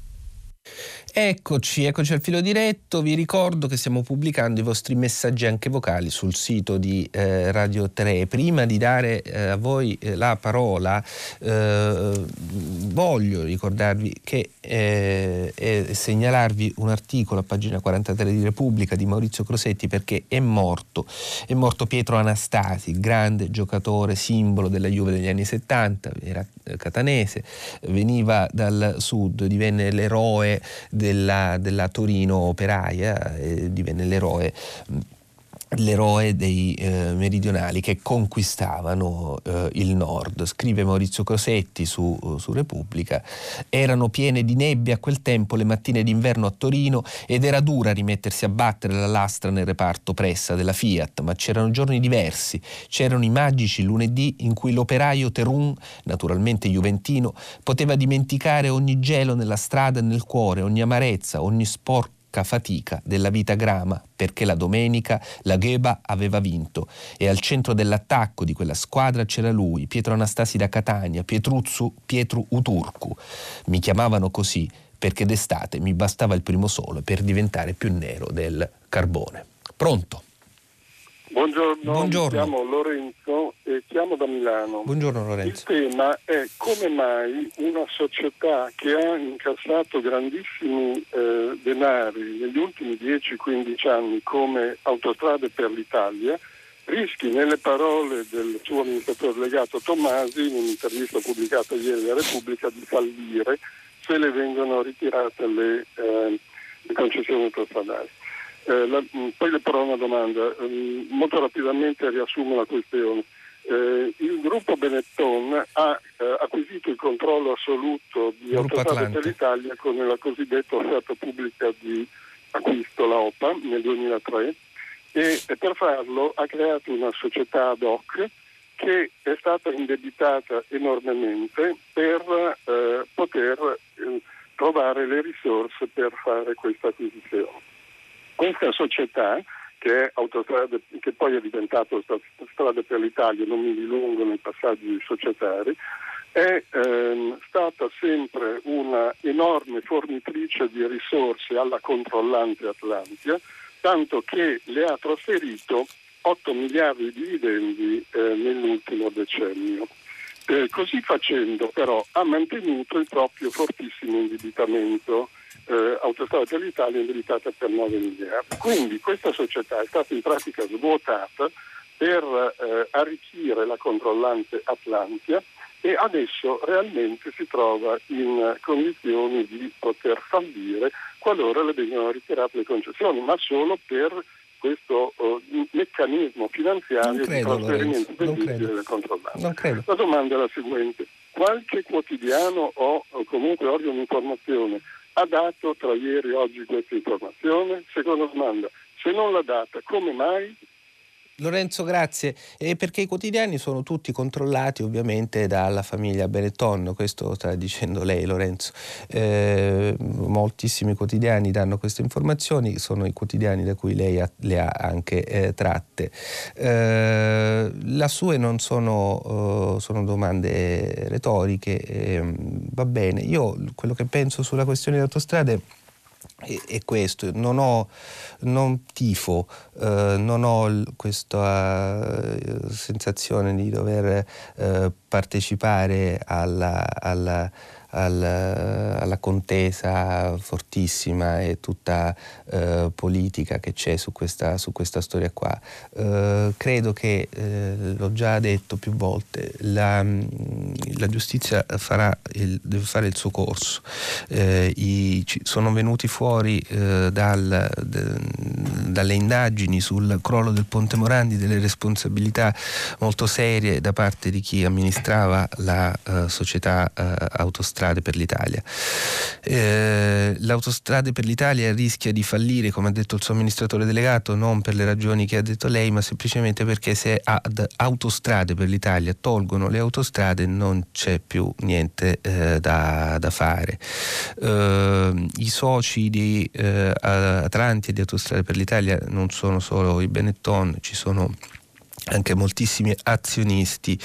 Speaker 2: Eccoci, eccoci al filo diretto. Vi ricordo che stiamo pubblicando i vostri messaggi anche vocali sul sito di eh, Radio 3. Prima di dare eh, a voi eh, la parola, eh, voglio ricordarvi che eh, e segnalarvi un articolo a pagina 43 di Repubblica di Maurizio Crosetti perché è morto, è morto Pietro Anastasi, grande giocatore, simbolo della Juve degli anni 70, era eh, catanese, veniva dal sud, divenne l'eroe della, della Torino operaia, eh, divenne l'eroe l'eroe dei eh, meridionali che conquistavano eh, il nord. Scrive Maurizio Cosetti su, su, Repubblica, erano piene di nebbia a quel tempo le mattine d'inverno a Torino ed era dura rimettersi a battere la lastra nel reparto pressa della Fiat, ma c'erano giorni diversi, c'erano i magici lunedì in cui l'operaio Terun, naturalmente juventino, poteva dimenticare ogni gelo nella strada e nel cuore, ogni amarezza, ogni sporco fatica della vita grama perché la domenica la Gheba aveva vinto e al centro dell'attacco di quella squadra c'era lui, Pietro Anastasi da Catania, Pietruzzu Pietru Uturcu. Mi chiamavano così perché d'estate mi bastava il primo sole per diventare più nero del carbone. Pronto?
Speaker 3: Buongiorno, Buongiorno. mi chiamo Lorenzo e chiamo da Milano.
Speaker 2: Buongiorno Lorenzo.
Speaker 3: Il tema è come mai una società che ha incassato grandissimi eh, denari negli ultimi 10-15 anni come Autostrade per l'Italia rischi, nelle parole del suo amministratore legato Tommasi, in un'intervista pubblicata ieri alla Repubblica, di fallire se le vengono ritirate le, eh, le concessioni autostradali. Eh, la, mm, poi le porrò una domanda, um, molto rapidamente riassumo la questione. Eh, il gruppo Benetton ha eh, acquisito il controllo assoluto di Autostrade per l'Italia con la cosiddetta offerta pubblica di acquisto, la OPA, nel 2003 e, per farlo ha creato una società ad hoc che è stata indebitata enormemente per eh, poter eh, trovare le risorse per fare questa acquisizione. Questa società, che, autostrade, che poi è diventato Strade per l'Italia, non mi dilungo nei passaggi societari, è ehm, stata sempre una enorme fornitrice di risorse alla controllante Atlantia, tanto che le ha trasferito 8 miliardi di dividendi eh, nell'ultimo decennio. Eh, così facendo però ha mantenuto il proprio fortissimo indebitamento. Eh, Autostrada per l'Italia è indebitata per 9 miliardi. Quindi questa società è stata in pratica svuotata per eh, arricchire la controllante Atlantia e adesso realmente si trova in condizioni di poter fallire qualora le vengano ritirate le concessioni, ma solo per questo uh, meccanismo finanziario credo, di trasferimento del debito delle controllate. La domanda è la seguente. Qualche quotidiano o, o comunque organo di informazione ha dato tra ieri e oggi questa informazione? Seconda domanda, se non l'ha data, come mai?
Speaker 2: Lorenzo, grazie. E perché i quotidiani sono tutti controllati ovviamente dalla famiglia Benetton, questo sta dicendo lei Lorenzo. Eh, moltissimi quotidiani danno queste informazioni, sono i quotidiani da cui lei ha, le ha anche eh, tratte. Eh, la sue non sono, uh, sono domande retoriche, ehm, va bene. Io quello che penso sulla questione delle autostrade è questo, non ho, non tifo, eh, non ho questa eh, sensazione di dover eh, partecipare alla, alla alla, alla contesa fortissima e tutta eh, politica che c'è su questa, su questa storia qua. Eh, credo che, eh, l'ho già detto più volte, la, la giustizia il, deve fare il suo corso. Eh, I, sono venuti fuori eh, dal, de, dalle indagini sul crollo del Ponte Morandi delle responsabilità molto serie da parte di chi amministrava la uh, società uh, Autostrade per l'Italia. Eh, L'Autostrade per l'Italia rischia di fallire, come ha detto il suo amministratore delegato, non per le ragioni che ha detto lei, ma semplicemente perché se ad Autostrade per l'Italia tolgono le autostrade non c'è più niente eh, da, da, fare. Eh, I soci di Atlanti e di Autostrade per l'Italia Italia non sono solo i Benetton, ci sono anche moltissimi azionisti,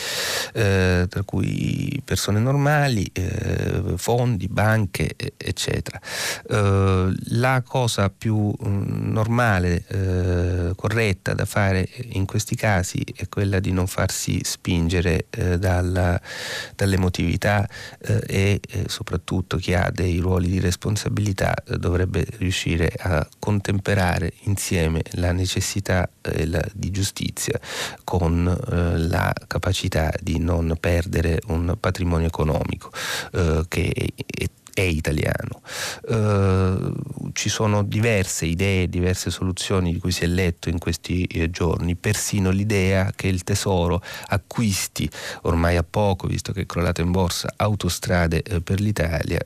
Speaker 2: eh, tra cui persone normali, eh, fondi, banche, eccetera. Eh, la cosa più um, normale, eh, corretta da fare in questi casi è quella di non farsi spingere eh, dalla, dall'emotività eh, e soprattutto chi ha dei ruoli di responsabilità dovrebbe riuscire a contemperare insieme la necessità la, di giustizia con eh, la capacità di non perdere un patrimonio economico eh, che è è italiano. Uh, ci sono diverse idee, diverse soluzioni di cui si è letto in questi eh, giorni, persino l'idea che il Tesoro acquisti ormai a poco, visto che è crollato in borsa, autostrade eh, per l'Italia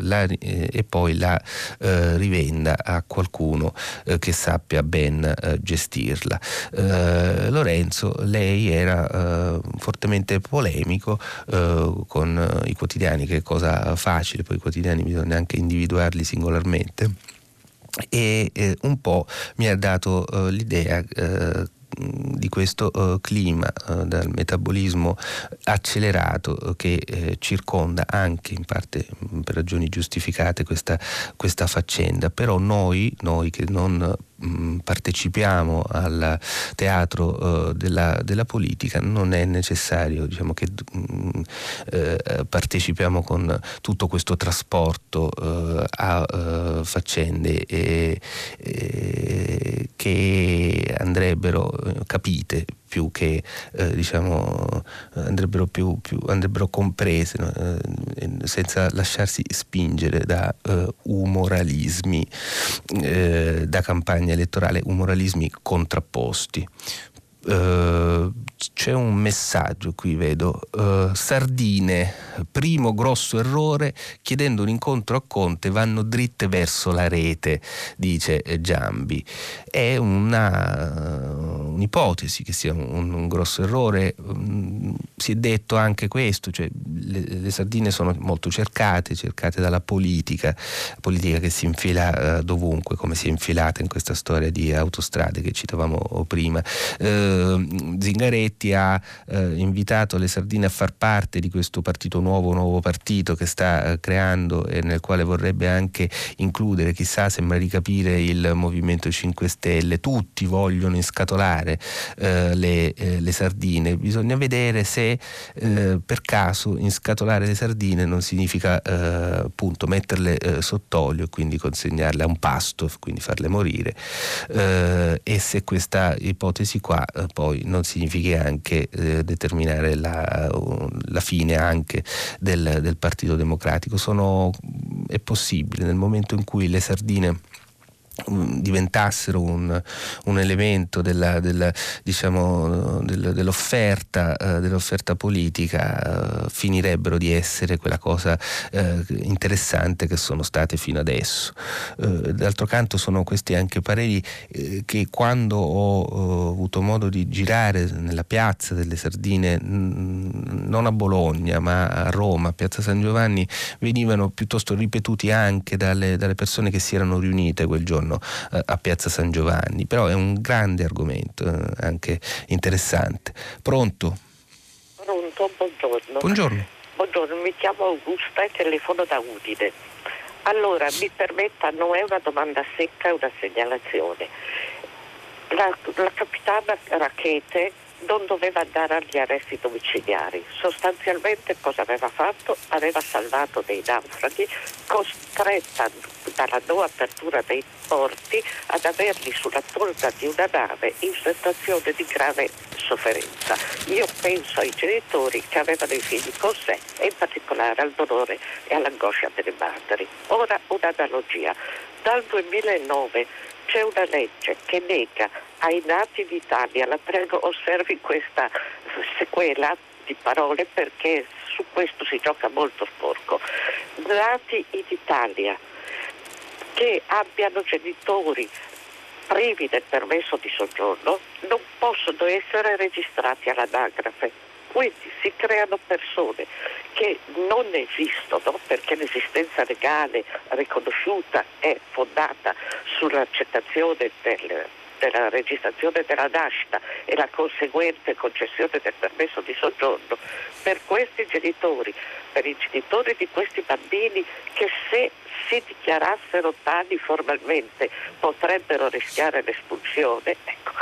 Speaker 2: la, e poi la rivenda a qualcuno che sappia ben gestirla. Lorenzo, lei era fortemente polemico con i quotidiani, che è cosa facile, poi i quotidiani quotidiani bisogna anche individuarli singolarmente. E eh, un po' mi ha dato eh, l'idea eh, di questo uh, clima uh, dal metabolismo accelerato uh, che circonda anche in parte per ragioni giustificate questa, questa faccenda. Però noi, noi che non Mm, partecipiamo al teatro uh, della, della, politica non è necessario diciamo, che uh, partecipiamo con tutto questo trasporto uh, a faccende e, e che andrebbero capite più che eh, diciamo, andrebbero, più, più, andrebbero comprese no? eh, senza lasciarsi spingere da eh, umoralismi eh, da campagna elettorale, umoralismi contrapposti. Uh, c'è un messaggio qui, vedo. Uh, Sardine, primo grosso errore, chiedendo un incontro a Conte vanno dritte verso la rete, dice Giambi. È una, uh, un'ipotesi che sia un, un grosso errore. Um, si è detto anche questo, cioè le, le, sardine sono molto cercate, cercate dalla politica, politica che si infila dovunque, come si è infilata in questa storia di autostrade che citavamo prima. Uh, eh, Zingaretti ha eh, invitato le sardine a far parte di questo partito nuovo, nuovo partito che sta eh, creando e nel quale vorrebbe anche includere, chissà, sembra di capire il Movimento 5 Stelle. Tutti vogliono inscatolare eh, le, eh, le, sardine, bisogna vedere se eh, per caso inscatolare le sardine non significa appunto metterle sott'olio e quindi consegnarle a un pasto, quindi farle morire e se questa ipotesi qua poi non significhi anche eh, determinare la, la, fine anche del, del Partito Democratico. Sono, è possibile nel momento in cui le sardine diventassero un, un elemento della, della, diciamo, del, dell'offerta, uh, dell'offerta, politica, uh, finirebbero di essere quella cosa uh, interessante che sono state fino adesso. d'altro canto sono questi anche pareri che quando ho avuto modo di girare nella piazza delle Sardine, mh, non a Bologna ma a Roma, a Piazza San Giovanni, venivano piuttosto ripetuti anche dalle, dalle persone che si erano riunite quel giorno giorno eh, a Piazza San Giovanni, però è un grande argomento, eh, anche interessante. Pronto?
Speaker 4: Pronto, buongiorno.
Speaker 2: Buongiorno.
Speaker 4: Buongiorno, mi chiamo Augusta e telefono da Udine. Allora, mi permetta, non è una domanda secca, è una segnalazione. La, la capitana Rachete non doveva andare agli arresti domiciliari. Sostanzialmente cosa aveva fatto? Aveva salvato dei naufraghi, costretta dalla non apertura dei porti ad averli sulla tolda di una nave in situazione di grave sofferenza. Io penso ai genitori che avevano i figli con sé e in particolare al dolore e all'angoscia delle madri. Ora un'analogia. Dal 2009 c'è una legge che nega ai nati d'Italia, la prego osservi questa sequela di parole perché su questo si gioca molto sporco, nati in Italia che abbiano genitori privi del permesso di soggiorno non possono essere registrati all'anagrafe. Quindi si creano persone che non esistono perché l'esistenza legale riconosciuta è fondata sull'accettazione del, della registrazione della nascita e la conseguente concessione del permesso di soggiorno per questi genitori, per i genitori di questi bambini che se si dichiarassero tali formalmente potrebbero rischiare l'espulsione, ecco,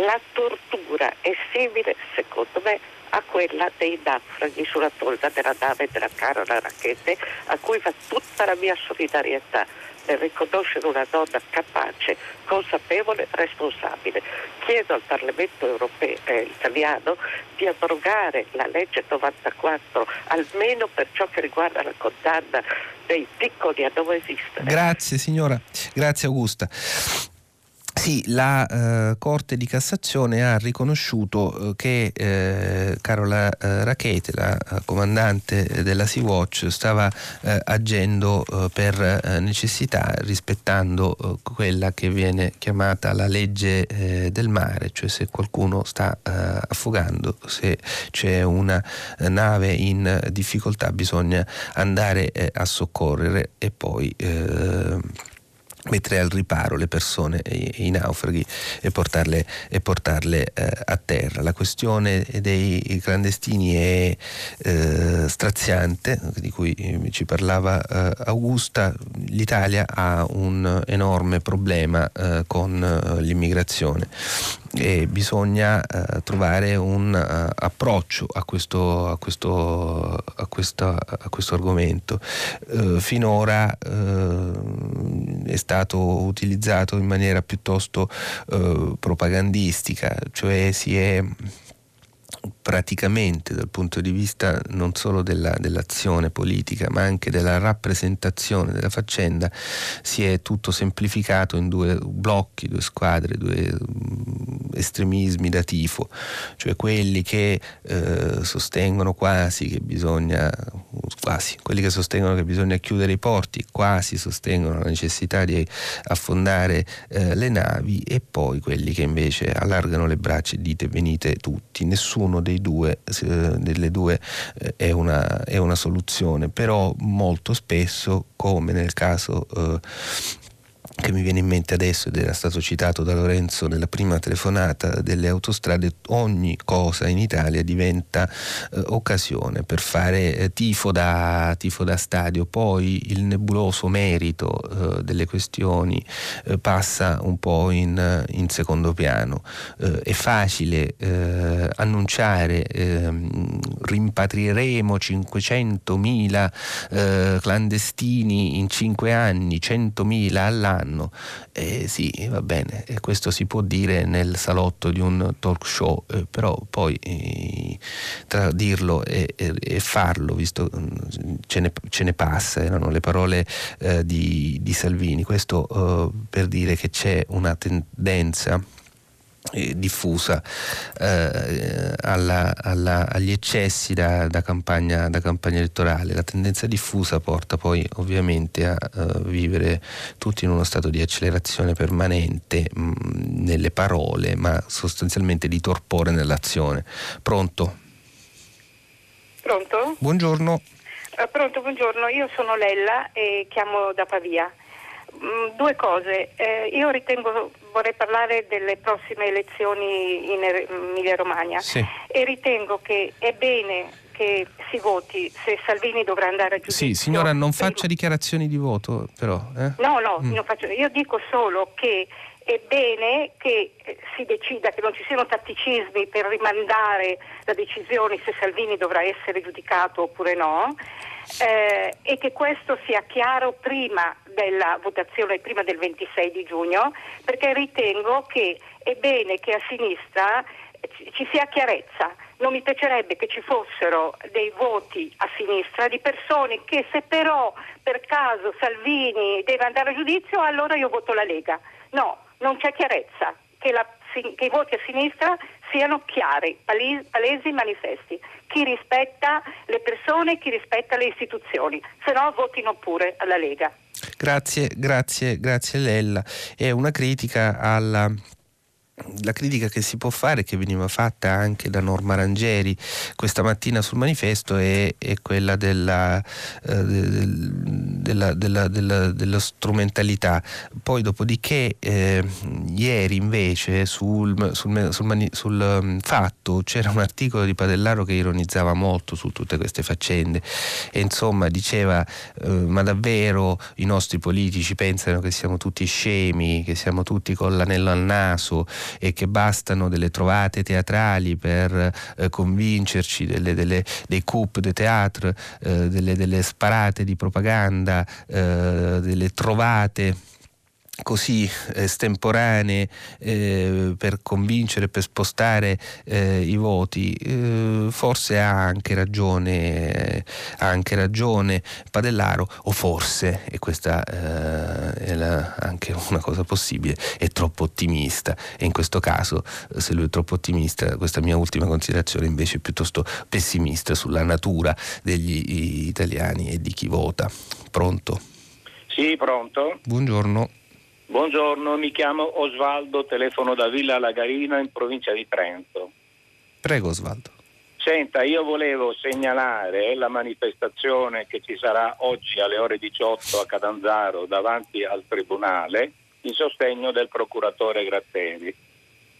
Speaker 4: la tortura è simile, secondo me, a quella dei naufraghi sulla tolda della nave della Carola Racchete, a cui va tutta la mia solidarietà nel riconoscere una donna capace, consapevole, responsabile. Chiedo al Parlamento europeo, eh, italiano di abrogare la legge 94, almeno per ciò che riguarda la condanna dei piccoli a non esistere.
Speaker 2: Grazie signora, grazie Augusta. Sì, la eh, Corte di Cassazione ha riconosciuto eh, che eh, Carola eh, Rachete, la eh, comandante della Sea-Watch, stava eh, agendo per necessità rispettando quella che viene chiamata la legge del mare, cioè se qualcuno sta affogando, se c'è una nave in difficoltà bisogna andare a soccorrere e poi mettere al riparo le persone, i, naufraghi e portarle, e portarle eh, a terra. La questione dei clandestini è eh, straziante, di cui ci parlava eh, Augusta. L'Italia ha un enorme problema eh, con eh, l'immigrazione e bisogna uh, trovare un uh, approccio a questo, a questo, a questo, a questo argomento. Uh, finora è stato utilizzato in maniera piuttosto propagandistica, cioè si è praticamente dal punto di vista non solo della, dell'azione politica ma anche della rappresentazione della faccenda si è tutto semplificato in due blocchi, due squadre, due estremismi da tifo, cioè quelli che eh, sostengono quasi che bisogna quasi, quelli che sostengono che bisogna chiudere i porti, quasi sostengono la necessità di affondare eh, le navi e poi quelli che invece allargano le braccia e dite venite tutti, nessuno dei due, eh, delle due eh, è, una, è, una, soluzione, però molto spesso come nel caso eh, che mi viene in mente adesso ed era stato citato da Lorenzo nella prima telefonata delle autostrade, ogni cosa in Italia diventa eh, occasione per fare eh, tifo, da, tifo, da, stadio, poi il nebuloso merito eh, delle questioni eh, passa un po' in, in secondo piano. Eh, è facile eh, annunciare ehm, rimpatrieremo 500.000 clandestini in 5 anni, 100.000 all'anno anno. Eh, sì, va bene, questo si può dire nel salotto di un talk show, eh, però poi eh, tra dirlo e, e, e, farlo, visto mm, ce ne, ce ne passa, erano le parole eh, di, di, Salvini, questo eh, per dire che c'è una tendenza diffusa eh, alla, alla, agli eccessi da, da, campagna, da, campagna, elettorale. La tendenza diffusa porta poi ovviamente a, a vivere tutti in uno stato di accelerazione permanente mh, nelle parole, ma sostanzialmente di torpore nell'azione. Pronto?
Speaker 5: Pronto?
Speaker 2: Buongiorno.
Speaker 5: Uh, pronto, buongiorno. Io sono Lella e chiamo da Pavia. Mm, due cose. Eh, io ritengo, vorrei parlare delle prossime elezioni in er-, Emilia Romagna
Speaker 2: sì.
Speaker 5: e ritengo che è bene che si voti se Salvini dovrà andare a giudizio.
Speaker 2: Sì, signora, non faccia dichiarazioni di voto, però. Eh?
Speaker 5: No, no, mm. faccio, io dico solo che è bene che eh, si decida che non ci siano tatticismi per rimandare la decisione se Salvini dovrà essere giudicato oppure no eh, e che questo sia chiaro prima della votazione, prima del 26 di giugno, perché ritengo che è bene che a sinistra ci sia chiarezza. Non mi piacerebbe che ci fossero dei voti a sinistra di persone che se però per caso Salvini deve andare a giudizio allora io voto la Lega. No, non c'è chiarezza, che, la, che i voti a sinistra siano chiari, palesi, manifesti. Chi rispetta le persone, chi rispetta le istituzioni, se no votino pure alla Lega.
Speaker 2: Grazie, grazie, grazie Lella. È una critica alla la critica che si può fare, che veniva fatta anche da Norma Rangeri questa mattina sul manifesto, è, è quella della, eh, della, della, della, strumentalità. Poi dopodiché eh, ieri invece sul, sul, sul, sul um, fatto c'era un articolo di Padellaro che ironizzava molto su tutte queste faccende e insomma diceva eh, ma davvero i nostri politici pensano che siamo tutti scemi, che siamo tutti con l'anello al naso e che bastano delle trovate teatrali per eh, convincerci, delle, delle, dei coup de théâtre, eh, delle, delle, sparate di propaganda, eh, delle trovate così estemporanee eh, per convincere, per spostare eh, i voti, eh, forse ha anche ragione, ha anche ragione Padellaro, o forse, e questa eh, è la, anche una cosa possibile, è troppo ottimista e in questo caso se lui è troppo ottimista, questa mia ultima considerazione invece è piuttosto pessimista sulla natura degli italiani e di chi vota. Pronto?
Speaker 6: Sì, pronto.
Speaker 2: Buongiorno.
Speaker 6: Buongiorno, mi chiamo Osvaldo, telefono da Villa Lagarina in provincia di Trento.
Speaker 2: Prego Osvaldo.
Speaker 6: Senta, io volevo segnalare la manifestazione che ci sarà oggi alle ore 18 a Catanzaro davanti al Tribunale in sostegno del procuratore Gratteri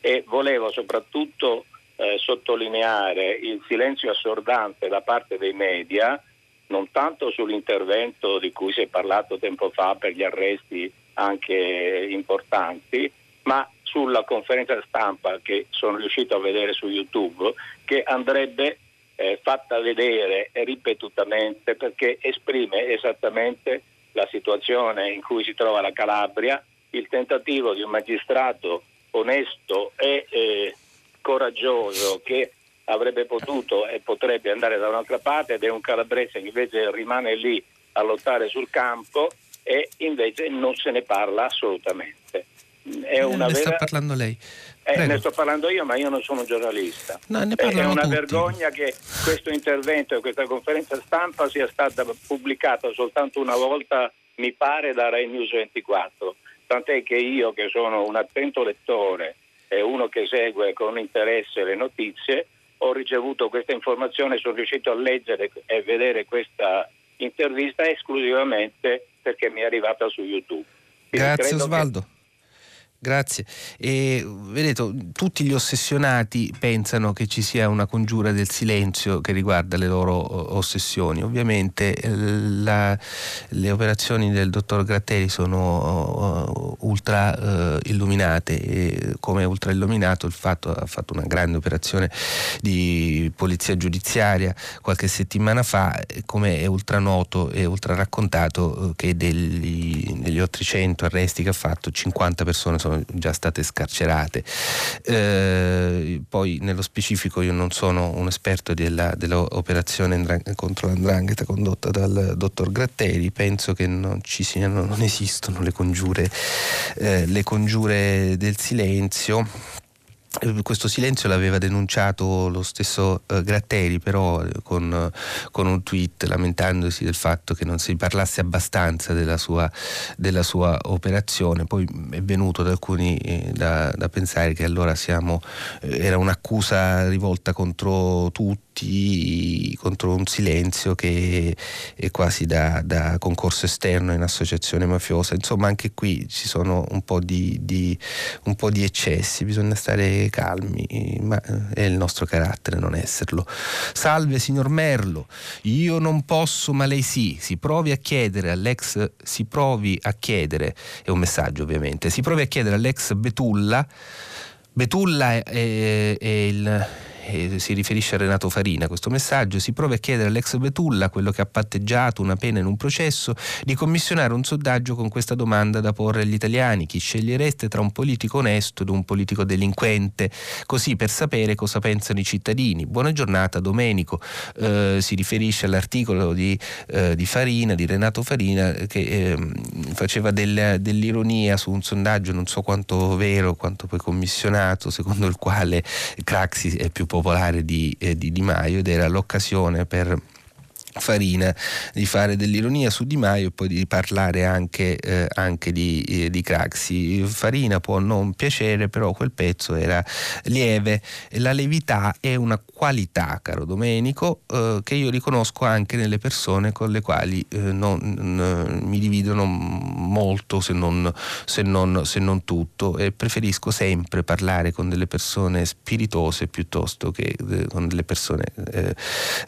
Speaker 6: e volevo soprattutto eh, sottolineare il silenzio assordante da parte dei media non tanto sull'intervento di cui si è parlato tempo fa per gli arresti anche importanti, ma sulla conferenza stampa che sono riuscito a vedere su YouTube, che andrebbe eh, fatta vedere ripetutamente perché esprime esattamente la situazione in cui si trova la Calabria, il tentativo di un magistrato onesto e eh, coraggioso che avrebbe potuto e potrebbe andare da un'altra parte ed è un calabrese che invece rimane lì a lottare sul campo e invece non se ne parla assolutamente.
Speaker 2: È una ne vera... sta parlando lei.
Speaker 6: Eh, ne sto parlando io, ma io non sono un giornalista.
Speaker 2: No, è
Speaker 6: una
Speaker 2: tutti.
Speaker 6: vergogna che questo intervento e questa conferenza stampa sia stata pubblicata soltanto una volta, mi pare, da Rai News 24. Tant'è che io, che sono un attento lettore e uno che segue con interesse le notizie, ho ricevuto questa informazione, sono riuscito a leggere e vedere questa intervista esclusivamente perché mi è arrivata su YouTube.
Speaker 2: Grazie Osvaldo. Grazie. E, vedete, tutti gli ossessionati pensano che ci sia una congiura del silenzio che riguarda le loro ossessioni. Ovviamente eh, la, le operazioni del dottor Gratteri sono uh, ultra uh, illuminate e come ultra illuminato il fatto ha fatto una grande operazione di polizia giudiziaria qualche settimana fa, come è ultra noto e ultra raccontato che degli, degli oltre 100 arresti che ha fatto 50 persone sono sono già state scarcerate. Eh, poi nello specifico io non sono un esperto della, dell'operazione contro l'andrangheta condotta dal dottor Gratteri, penso che non ci siano, non esistono le congiure, eh, le congiure del silenzio questo silenzio l'aveva denunciato lo stesso uh, Gratteri, però eh, con, uh, con, un tweet lamentandosi del fatto che non si parlasse abbastanza della sua, della sua operazione. Poi è venuto da alcuni eh, da, da, pensare che allora siamo, eh, era un'accusa rivolta contro tutti tutti contro un silenzio che è quasi da, da, concorso esterno in associazione mafiosa. Insomma, anche qui ci sono un po' di, di, un po di eccessi, bisogna stare calmi, ma è il nostro carattere non esserlo. Salve signor Merlo, io non posso, ma lei sì. Si provi a chiedere all'ex, si provi a chiedere, è un messaggio ovviamente, si provi a chiedere all'ex Betulla. Betulla è, è, è il eh, si riferisce a Renato Farina questo messaggio, si prova a chiedere all'ex Betulla, quello che ha patteggiato una pena in un processo, di commissionare un sondaggio con questa domanda da porre agli italiani. Chi scegliereste tra un politico onesto ed un politico delinquente? Così per sapere cosa pensano i cittadini. Buona giornata Domenico. Eh, si riferisce all'articolo di, eh, di, Farina, di Renato Farina, che eh, faceva del, dell'ironia su un sondaggio, non so quanto vero, quanto poi commissionato, secondo il quale Craxi è più popolare popolare di, eh, di Di Maio ed era l'occasione per Farina di fare dell'ironia su Di Maio e poi di parlare anche, eh, anche di, eh, di, Craxi. Farina può non piacere, però quel pezzo era lieve. La levità è una qualità, caro Domenico, eh, che io riconosco anche nelle persone con le quali eh, non, n- mi dividono molto, se non, se, non, se non, tutto, e preferisco sempre parlare con delle persone spiritose piuttosto che eh, con delle persone eh,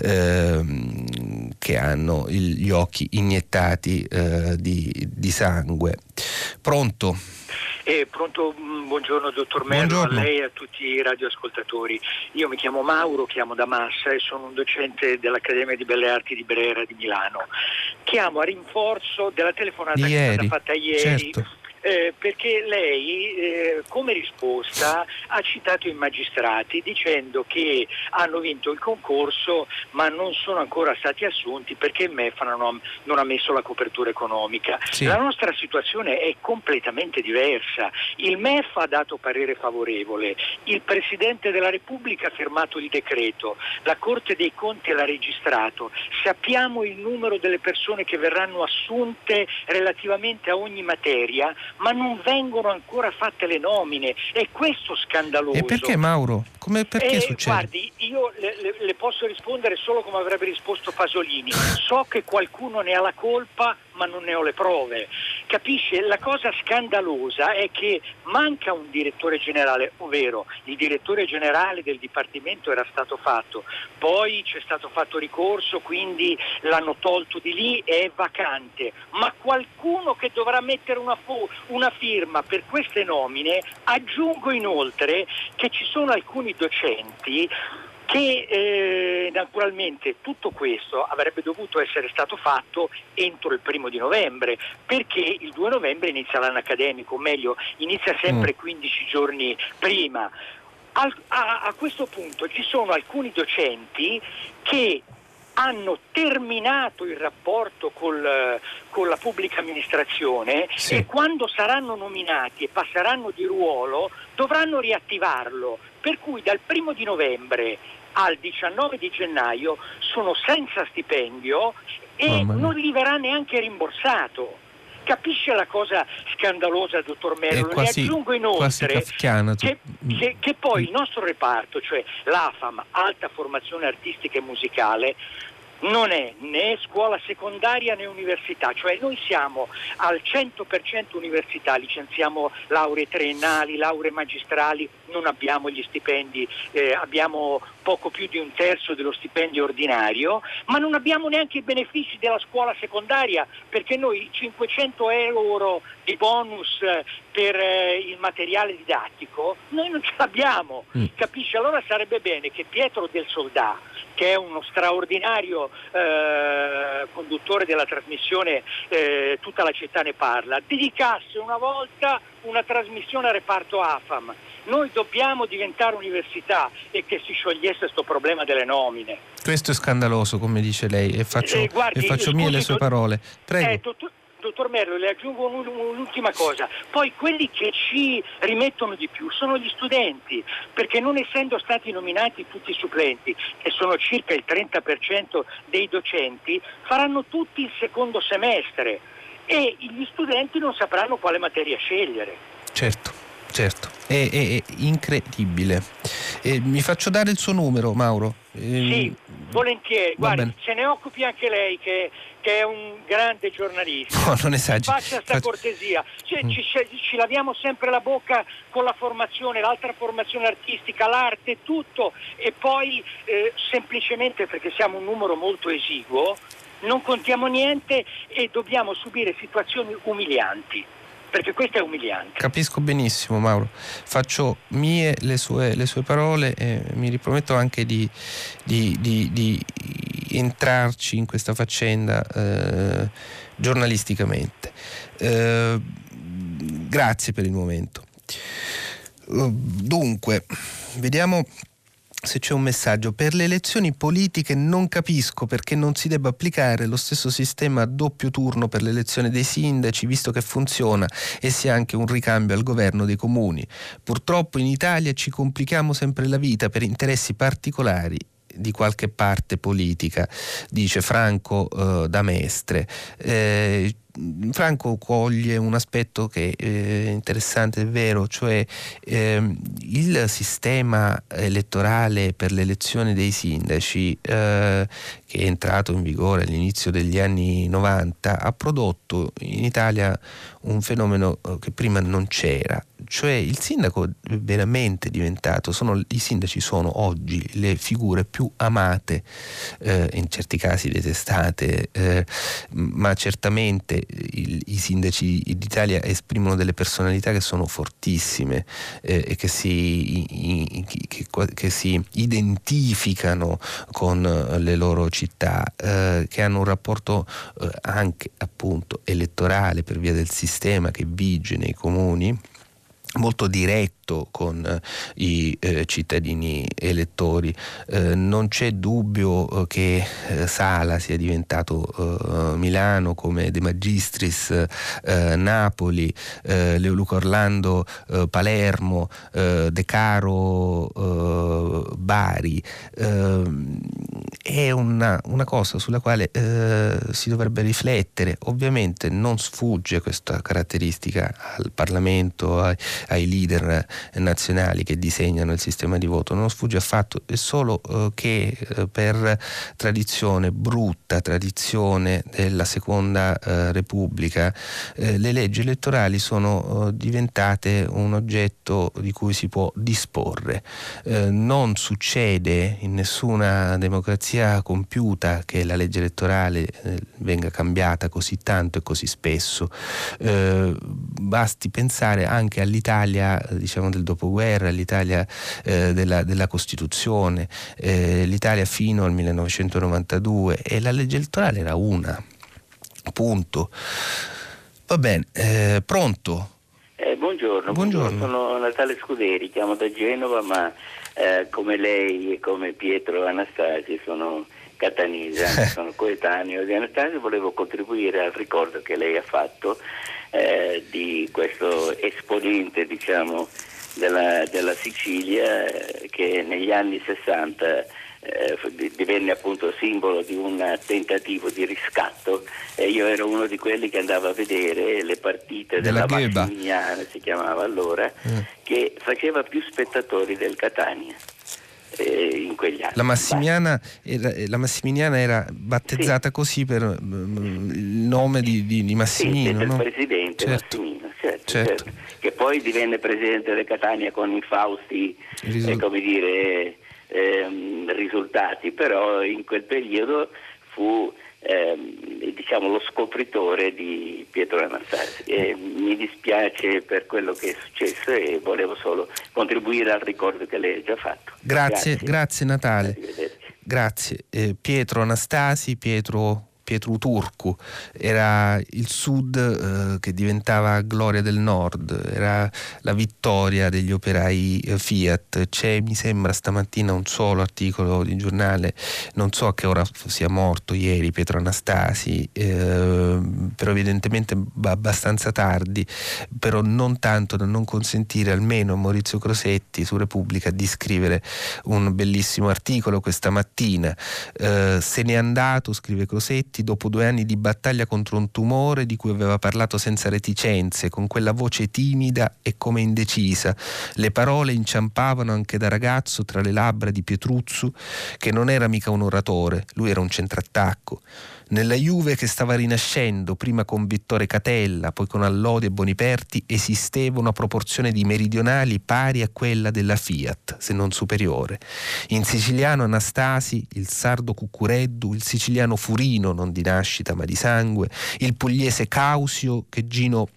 Speaker 2: ehm, che hanno gli occhi iniettati eh, di, di, sangue. Pronto?
Speaker 7: Eh, pronto, mm, buongiorno dottor Merlo, a lei e a tutti i radioascoltatori. Io mi chiamo Mauro, chiamo da Massa e sono un docente dell'Accademia di Belle Arti di Brera di Milano. Chiamo a rinforzo della telefonata
Speaker 2: ieri,
Speaker 7: che è stata fatta ieri.
Speaker 2: Certo
Speaker 7: eh, perché lei eh, come risposta ha citato i magistrati dicendo che hanno vinto il concorso ma non sono ancora stati assunti perché il MEF non ha, non ha messo la copertura economica. Sì. La nostra situazione è completamente diversa. Il MEF ha dato parere favorevole, il Presidente della Repubblica ha firmato il decreto, la Corte dei Conti l'ha registrato, sappiamo il numero delle persone che verranno assunte relativamente a ogni materia, ma non vengono ancora fatte le nomine. È questo scandaloso.
Speaker 2: E perché Mauro? Come, perché
Speaker 7: eh,
Speaker 2: succede?
Speaker 7: Guardi, io le, le, le posso rispondere solo come avrebbe risposto Pasolini. So che qualcuno ne ha la colpa, ma non ne ho le prove. Capisce? La cosa scandalosa è che manca un direttore generale, ovvero il direttore generale del Dipartimento era stato fatto, poi c'è stato fatto ricorso, quindi l'hanno tolto di lì e è vacante, ma qualcuno che dovrà mettere una, fu- una firma per queste nomine, aggiungo inoltre che ci sono alcuni docenti che eh, naturalmente tutto questo avrebbe dovuto essere stato fatto entro il primo di novembre, perché il 2 novembre inizia l'anno accademico, o meglio, inizia sempre 15 mm. giorni prima. Al, a, a questo punto ci sono alcuni docenti che hanno terminato il rapporto col, con la pubblica amministrazione sì. e quando saranno nominati e passeranno di ruolo dovranno riattivarlo. Per cui dal primo di novembre al 19 di gennaio sono senza stipendio e non gli verrà neanche rimborsato. Capisce la cosa scandalosa, dottor Merlo?
Speaker 2: Le aggiungo inoltre
Speaker 7: che, che, che poi il nostro reparto, cioè l'AFAM, Alta Formazione Artistica e Musicale, non è né scuola secondaria né università, cioè noi siamo al 100% università, licenziamo lauree triennali, lauree magistrali, non abbiamo gli stipendi, eh, abbiamo poco più di un terzo dello stipendio ordinario, ma non abbiamo neanche i benefici della scuola secondaria perché noi 500 euro di bonus eh, per eh, il materiale didattico noi non ce l'abbiamo, mm. capisci? Allora sarebbe bene che Pietro del Soldà, che è uno straordinario eh, conduttore della trasmissione eh, Tutta la città ne parla, dedicasse una volta una trasmissione a reparto AFAM noi dobbiamo diventare università e che si sciogliesse questo problema delle nomine.
Speaker 2: Questo è scandaloso, come dice lei, e faccio, eh, guardi, e faccio mie le sue parole. Prego.
Speaker 7: Eh, dottor, dottor Merlo, le aggiungo un'ultima cosa. Poi quelli che ci rimettono di più sono gli studenti, perché non essendo stati nominati tutti i supplenti, che sono circa il 30% dei docenti, faranno tutti il secondo semestre e gli studenti non sapranno quale materia scegliere.
Speaker 2: Certo. Certo, è, è, è incredibile. Eh, mi faccio dare il suo numero, Mauro.
Speaker 7: Eh, sì, volentieri. Guardi, se ne occupi anche lei che, che, è un grande giornalista.
Speaker 2: No, non esagero.
Speaker 7: Faccia questa Faccio... cortesia. Cioè, mm. ci, ci, laviamo sempre la bocca con la formazione, l'altra formazione artistica, l'arte, tutto. E poi eh, semplicemente perché siamo un numero molto esiguo, non contiamo niente e dobbiamo subire situazioni umilianti perché questo è umiliante.
Speaker 2: Capisco benissimo Mauro, faccio mie le sue, le sue parole e mi riprometto anche di, di, di, di entrarci in questa faccenda eh, giornalisticamente. Eh, grazie per il momento. Dunque, vediamo se c'è un messaggio. Per le elezioni politiche non capisco perché non si debba applicare lo stesso sistema a doppio turno per l'elezione dei sindaci, visto che funziona e sia anche un ricambio al governo dei comuni. Purtroppo in Italia ci complichiamo sempre la vita per interessi particolari di qualche parte politica, dice Franco eh, da Mestre. Eh, Franco coglie un aspetto che è interessante, è vero, cioè ehm, il sistema elettorale per l'elezione dei sindaci eh, che è entrato in vigore all'inizio degli anni 90 ha prodotto in Italia un fenomeno eh, che prima non c'era, cioè il sindaco è veramente diventato, sono, i sindaci sono oggi le figure più amate, eh, in certi casi detestate, eh, ma certamente il, i sindaci d'Italia esprimono delle personalità che sono fortissime eh, e che si, i, che, che si, identificano con le loro città eh, che hanno un rapporto eh, anche appunto elettorale per via del sistema che vige nei comuni molto diretto con eh, i eh, cittadini elettori. Eh, non c'è dubbio che Sala sia diventato Milano come De Magistris Napoli, Leoluco Orlando Palermo, De Caro Bari. È una, una, cosa sulla quale si dovrebbe riflettere. Ovviamente non sfugge questa caratteristica al Parlamento, ai, ai leader nazionali che disegnano il sistema di voto, non sfugge affatto, è solo eh, che eh, per tradizione, brutta tradizione della seconda eh, Repubblica, eh, le leggi elettorali sono eh, diventate un oggetto di cui si può disporre. Eh, non succede in nessuna democrazia compiuta che la legge elettorale venga cambiata così tanto e così spesso. basti pensare anche all'Italia l'Italia diciamo, del dopoguerra, l'Italia eh, della, della, Costituzione, eh, l'Italia fino al 1992 e la legge elettorale era una. Punto. Va bene, eh, pronto?
Speaker 8: Eh, buongiorno, buongiorno, sono Natale Scuderi, chiamo da Genova, ma eh, come lei e come Pietro Anastasi sono catanese, sono coetaneo di Anastasio, volevo contribuire al ricordo che lei ha fatto eh, di questo esponente diciamo, della, della, Sicilia eh, che negli anni 60 eh, divenne appunto simbolo di un tentativo di riscatto e io ero uno di quelli che andava a vedere le partite della, della Massimigliana, si chiamava allora, mm. che faceva più spettatori del Catania. Eh, in quegli anni.
Speaker 2: La Massimiliana era, la Massimiliana era battezzata sì. così per mm, il nome di, di, di Massimino.
Speaker 8: Sì,
Speaker 2: no?
Speaker 8: del presidente certo. Massimino, certo, certo. certo, che poi divenne presidente del Catania con i Fausti, Risol- eh, come dire, ehm, risultati, però in quel periodo fu ehm, diciamo, lo scopritore di Pietro Anastasi. E mi dispiace per quello che è successo e volevo solo contribuire al ricordo che lei ha già fatto.
Speaker 2: Grazie, grazie, grazie Natale. Grazie. Eh, Pietro Anastasi, Pietro Pietro Turcu, era il sud eh, che diventava gloria del nord, era la vittoria degli operai eh, Fiat. C'è, mi sembra, stamattina un solo articolo di giornale, non so a che ora sia morto ieri Pietro Anastasi, eh, però evidentemente abbastanza tardi, però non tanto da non consentire almeno a Maurizio Crosetti su Repubblica di scrivere un bellissimo articolo questa mattina. Eh, se n'è andato, scrive Crosetti, morti dopo due anni di battaglia contro un tumore di cui aveva parlato senza reticenze, con quella voce timida e come indecisa. Le parole inciampavano anche da ragazzo tra le labbra di Pietruzzu, che non era mica un oratore, lui era un centrattacco. Nella Juve che stava rinascendo, prima con Vittore Catella, poi con Allodi e Boniperti, esisteva una proporzione di meridionali pari a quella della Fiat, se non superiore. In siciliano Anastasi, il sardo Cuccureddu, il siciliano Furino, non di nascita ma di sangue, il pugliese Causio che Gino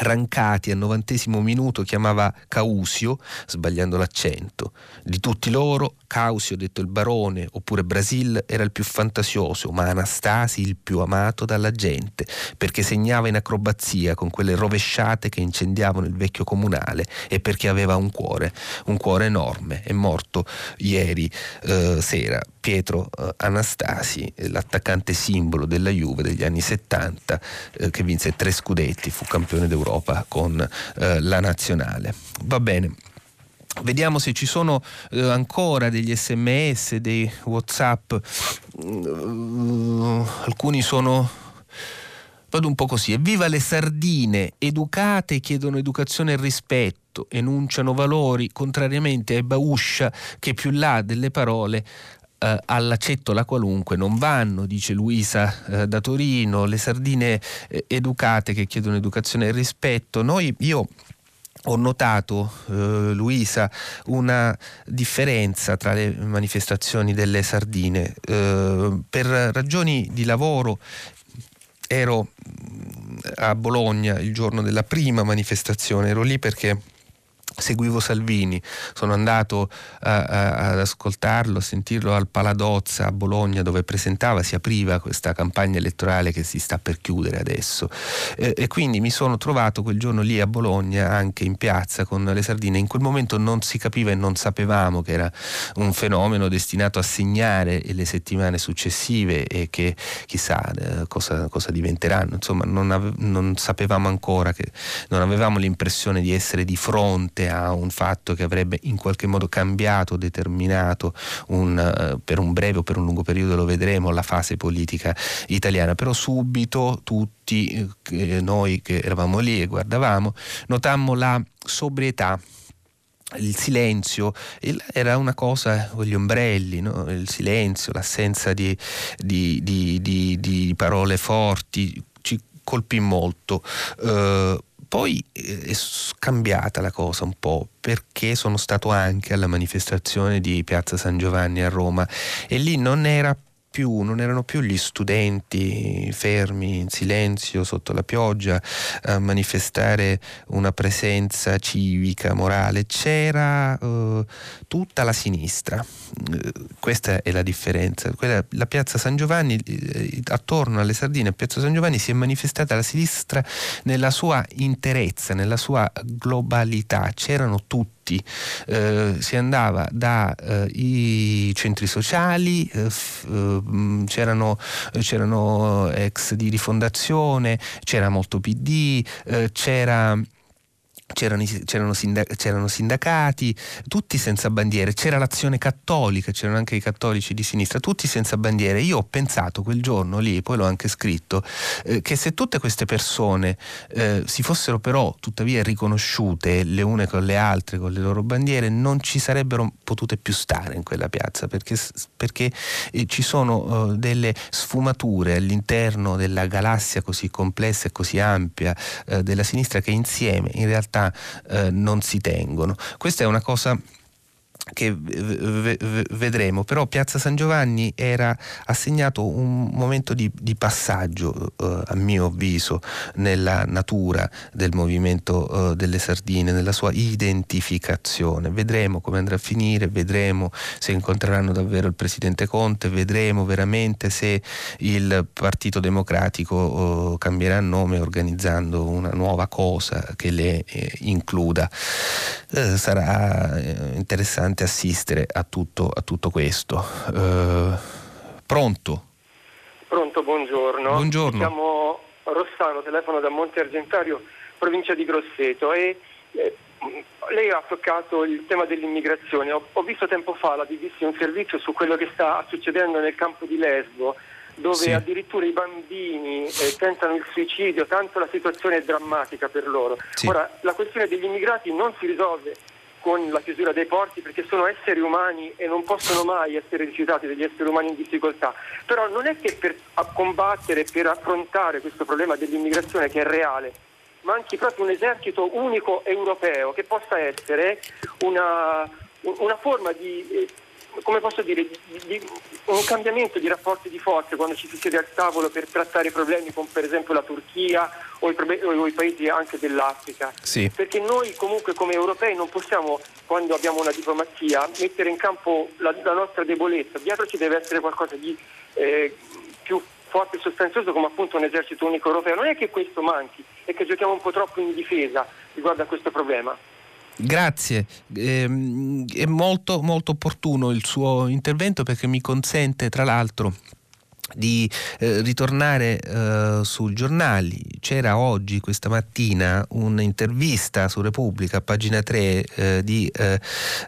Speaker 2: Rancati al novantesimo minuto chiamava Causio, sbagliando l'accento. Di tutti loro, Causio, detto il barone, oppure Brasil, era il più fantasioso, ma Anastasi il più amato dalla gente, perché segnava in acrobazia con quelle rovesciate che incendiavano il vecchio comunale e perché aveva un cuore, un cuore enorme. È morto ieri eh, sera Pietro eh, Anastasi, l'attaccante simbolo della Juve degli anni 70, eh, che vinse tre scudetti, fu campione d'Europa con eh, la nazionale. Va bene. Vediamo se ci sono eh, ancora degli sms, dei whatsapp, uh, alcuni sono vado un po' così, evviva le sardine, educate chiedono educazione e rispetto, enunciano valori, contrariamente ai Bauscia che più là delle parole eh, alla cettola qualunque non vanno, dice Luisa eh, da Torino, le sardine eh, educate che chiedono educazione e rispetto. Noi, io ho notato, eh, Luisa, una differenza tra le manifestazioni delle sardine. Eh, per ragioni di lavoro ero a Bologna il giorno della prima manifestazione, ero lì perché seguivo Salvini, sono andato a, a, ad ascoltarlo, a sentirlo al Paladozza a Bologna dove presentava, si apriva questa campagna elettorale che si sta per chiudere adesso. E, e quindi mi sono trovato quel giorno lì a Bologna anche in piazza con le sardine, in quel momento non si capiva e non sapevamo che era un fenomeno destinato a segnare le settimane successive e che chissà eh, cosa, cosa, diventeranno, insomma non, ave, non sapevamo ancora che non avevamo l'impressione di essere di fronte a un fatto che avrebbe in qualche modo cambiato, determinato un, uh, per un breve o per un lungo periodo, lo vedremo, la fase politica italiana. Però subito tutti eh, noi che eravamo lì e guardavamo, notammo la sobrietà il silenzio era una cosa gli ombrelli, no? il silenzio, l'assenza di, di, di, di, parole forti ci colpì molto. Uh, poi eh, è scambiata la cosa un po' perché sono stato anche alla manifestazione di Piazza San Giovanni a Roma. E lì non era più, non erano più gli studenti fermi in silenzio sotto la pioggia a manifestare una presenza civica, morale, c'era uh, tutta la sinistra. Uh, questa è la differenza. Quella, la piazza San Giovanni, uh, attorno alle sardine a piazza San Giovanni si è manifestata la sinistra nella sua interezza, nella sua globalità. C'erano tutti tutti, eh, si andava dai eh, centri sociali, eh, eh c'erano, c'erano, ex di rifondazione, c'era molto PD, c'era c'erano, c'erano, sindac- c'erano, sindacati, tutti senza bandiere, c'era l'azione cattolica, c'erano anche i cattolici di sinistra, tutti senza bandiere. Io ho pensato quel giorno lì, poi l'ho anche scritto, eh, che se tutte queste persone eh, si fossero però tuttavia riconosciute le une con le altre, con le loro bandiere, non ci sarebbero potute più stare in quella piazza, perché, perché eh, ci sono eh, delle sfumature all'interno della galassia così complessa e così ampia eh, della sinistra che insieme in realtà realtà eh, non si tengono. Questa è una cosa che vedremo, però Piazza San Giovanni era assegnato un momento di, di passaggio, eh, a mio avviso, nella natura del movimento eh, delle sardine, nella sua identificazione. Vedremo come andrà a finire, vedremo se incontreranno davvero il Presidente Conte, vedremo veramente se il Partito Democratico eh, cambierà nome organizzando una nuova cosa che le eh, includa. Eh, sarà eh, interessante interessante assistere a tutto, a tutto questo. Uh, pronto?
Speaker 9: Pronto, buongiorno.
Speaker 2: Buongiorno.
Speaker 9: Siamo Rossano, telefono da Monte Argentario, provincia di Grosseto e eh, lei ha toccato il tema dell'immigrazione. Ho, ho, visto tempo fa la BBC un servizio su quello che sta succedendo nel campo di Lesbo dove sì. addirittura i bambini eh, tentano il suicidio, tanto la situazione è drammatica per loro. Sì. Ora, la questione degli immigrati non si risolve con la chiusura dei porti perché sono esseri umani e non possono mai essere rifiutati degli esseri umani in difficoltà. Però non è che per combattere, per affrontare questo problema dell'immigrazione che è reale, manchi proprio un esercito unico europeo che possa essere una, una forma di eh, come posso dire, di, di, un cambiamento di rapporti di forze quando ci si siede al tavolo per trattare problemi con per esempio la Turchia o i, o i paesi anche dell'Africa.
Speaker 2: Sì.
Speaker 9: Perché noi comunque come europei non possiamo, quando abbiamo una diplomazia, mettere in campo la, la nostra debolezza. Dietro ci deve essere qualcosa di eh, più forte e sostanzioso come appunto un esercito unico europeo. Non è che questo manchi, è che giochiamo un po' troppo in difesa riguardo a questo problema.
Speaker 2: Grazie, eh, è molto, molto opportuno il suo intervento perché mi consente tra l'altro di eh, ritornare eh, sui giornali. C'era oggi, questa mattina, un'intervista su Repubblica, pagina 3, eh, di eh,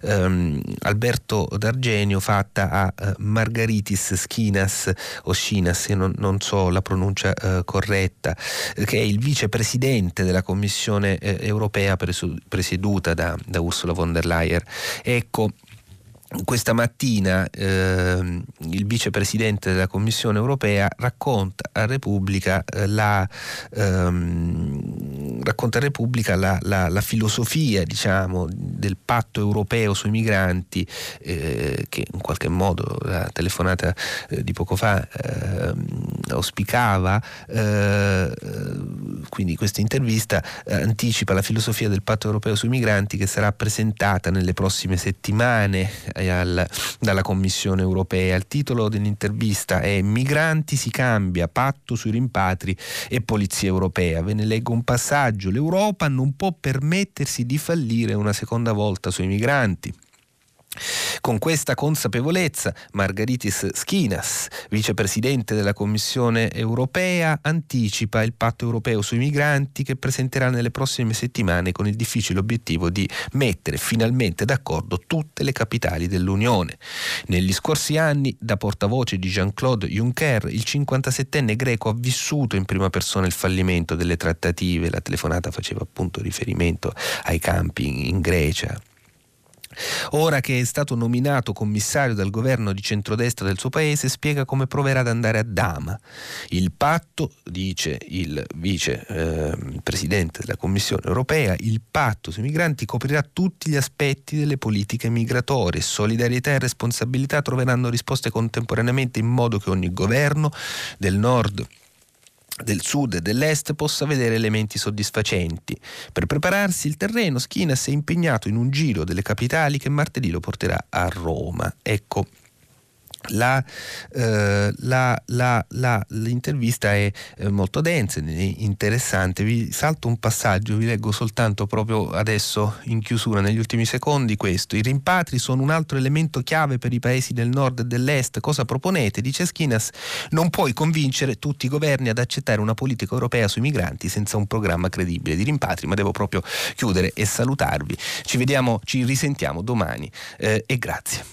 Speaker 2: ehm, Alberto D'Argenio fatta a eh, Margaritis Schinas o Schinas, non, non so la pronuncia eh, corretta, che è il vicepresidente della Commissione europea presieduta da, da Ursula von der Leyen. Ecco, questa mattina eh, il vicepresidente della Commissione europea racconta a Repubblica, eh, la, ehm, racconta a Repubblica la, la, la, filosofia diciamo, del patto europeo sui migranti eh, che in qualche modo la telefonata eh, di poco fa ehm, auspicava. Eh, quindi questa intervista eh, anticipa la filosofia del patto europeo sui migranti che sarà presentata nelle prossime settimane al, dalla Commissione europea. Il titolo dell'intervista è Migranti si cambia, patto sui rimpatri e polizia europea. Ve ne leggo un passaggio. L'Europa non può permettersi di fallire una seconda volta sui migranti. Con questa consapevolezza, Margaritis Schinas, vicepresidente della Commissione europea, anticipa il patto europeo sui migranti che presenterà nelle prossime settimane con il difficile obiettivo di mettere finalmente d'accordo tutte le capitali dell'Unione. Negli scorsi anni, da portavoce di Jean-Claude Juncker, il 57enne greco ha vissuto in prima persona il fallimento delle trattative. La telefonata faceva appunto riferimento ai campi in Grecia Ora che è stato nominato commissario dal governo di centrodestra del suo paese, spiega come proverà ad andare a Dama. Il patto, dice il vice eh, presidente della Commissione europea, il patto sui migranti coprirà tutti gli aspetti delle politiche migratorie. Solidarietà e responsabilità troveranno risposte contemporaneamente in modo che ogni governo del nord del sud e dell'est possa vedere elementi soddisfacenti. Per prepararsi il terreno, Schinas è impegnato in un giro delle capitali che martedì lo porterà a Roma. Ecco la, eh, la, la, l'intervista è eh, molto densa, e interessante. Vi salto un passaggio, vi leggo soltanto proprio adesso in chiusura, negli ultimi secondi, questo. I rimpatri sono un altro elemento chiave per i paesi del nord e dell'est. Cosa proponete? Dice Schinas, non puoi convincere tutti i governi ad accettare una politica europea sui migranti senza un programma credibile di rimpatri, ma devo proprio chiudere e salutarvi. Ci vediamo, ci risentiamo domani eh, e grazie.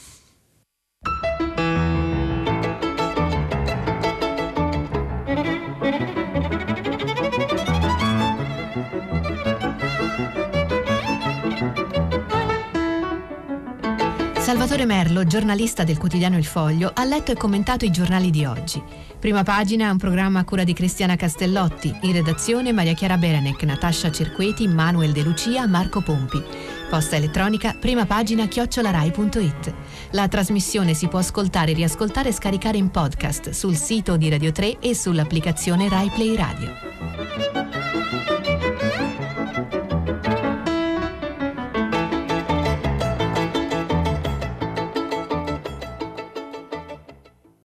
Speaker 1: Salvatore Merlo, giornalista del quotidiano Il Foglio, ha letto e commentato i giornali di oggi. Prima pagina un programma a cura di Cristiana Castellotti, in redazione Maria Chiara Berenec, Natascia Cerqueti, Manuel De Lucia, Marco Pompi. Posta elettronica, prima pagina chiocciolarai.it. La trasmissione si può ascoltare, riascoltare e scaricare in podcast sul sito di Radio 3 e sull'applicazione Rai Play Radio.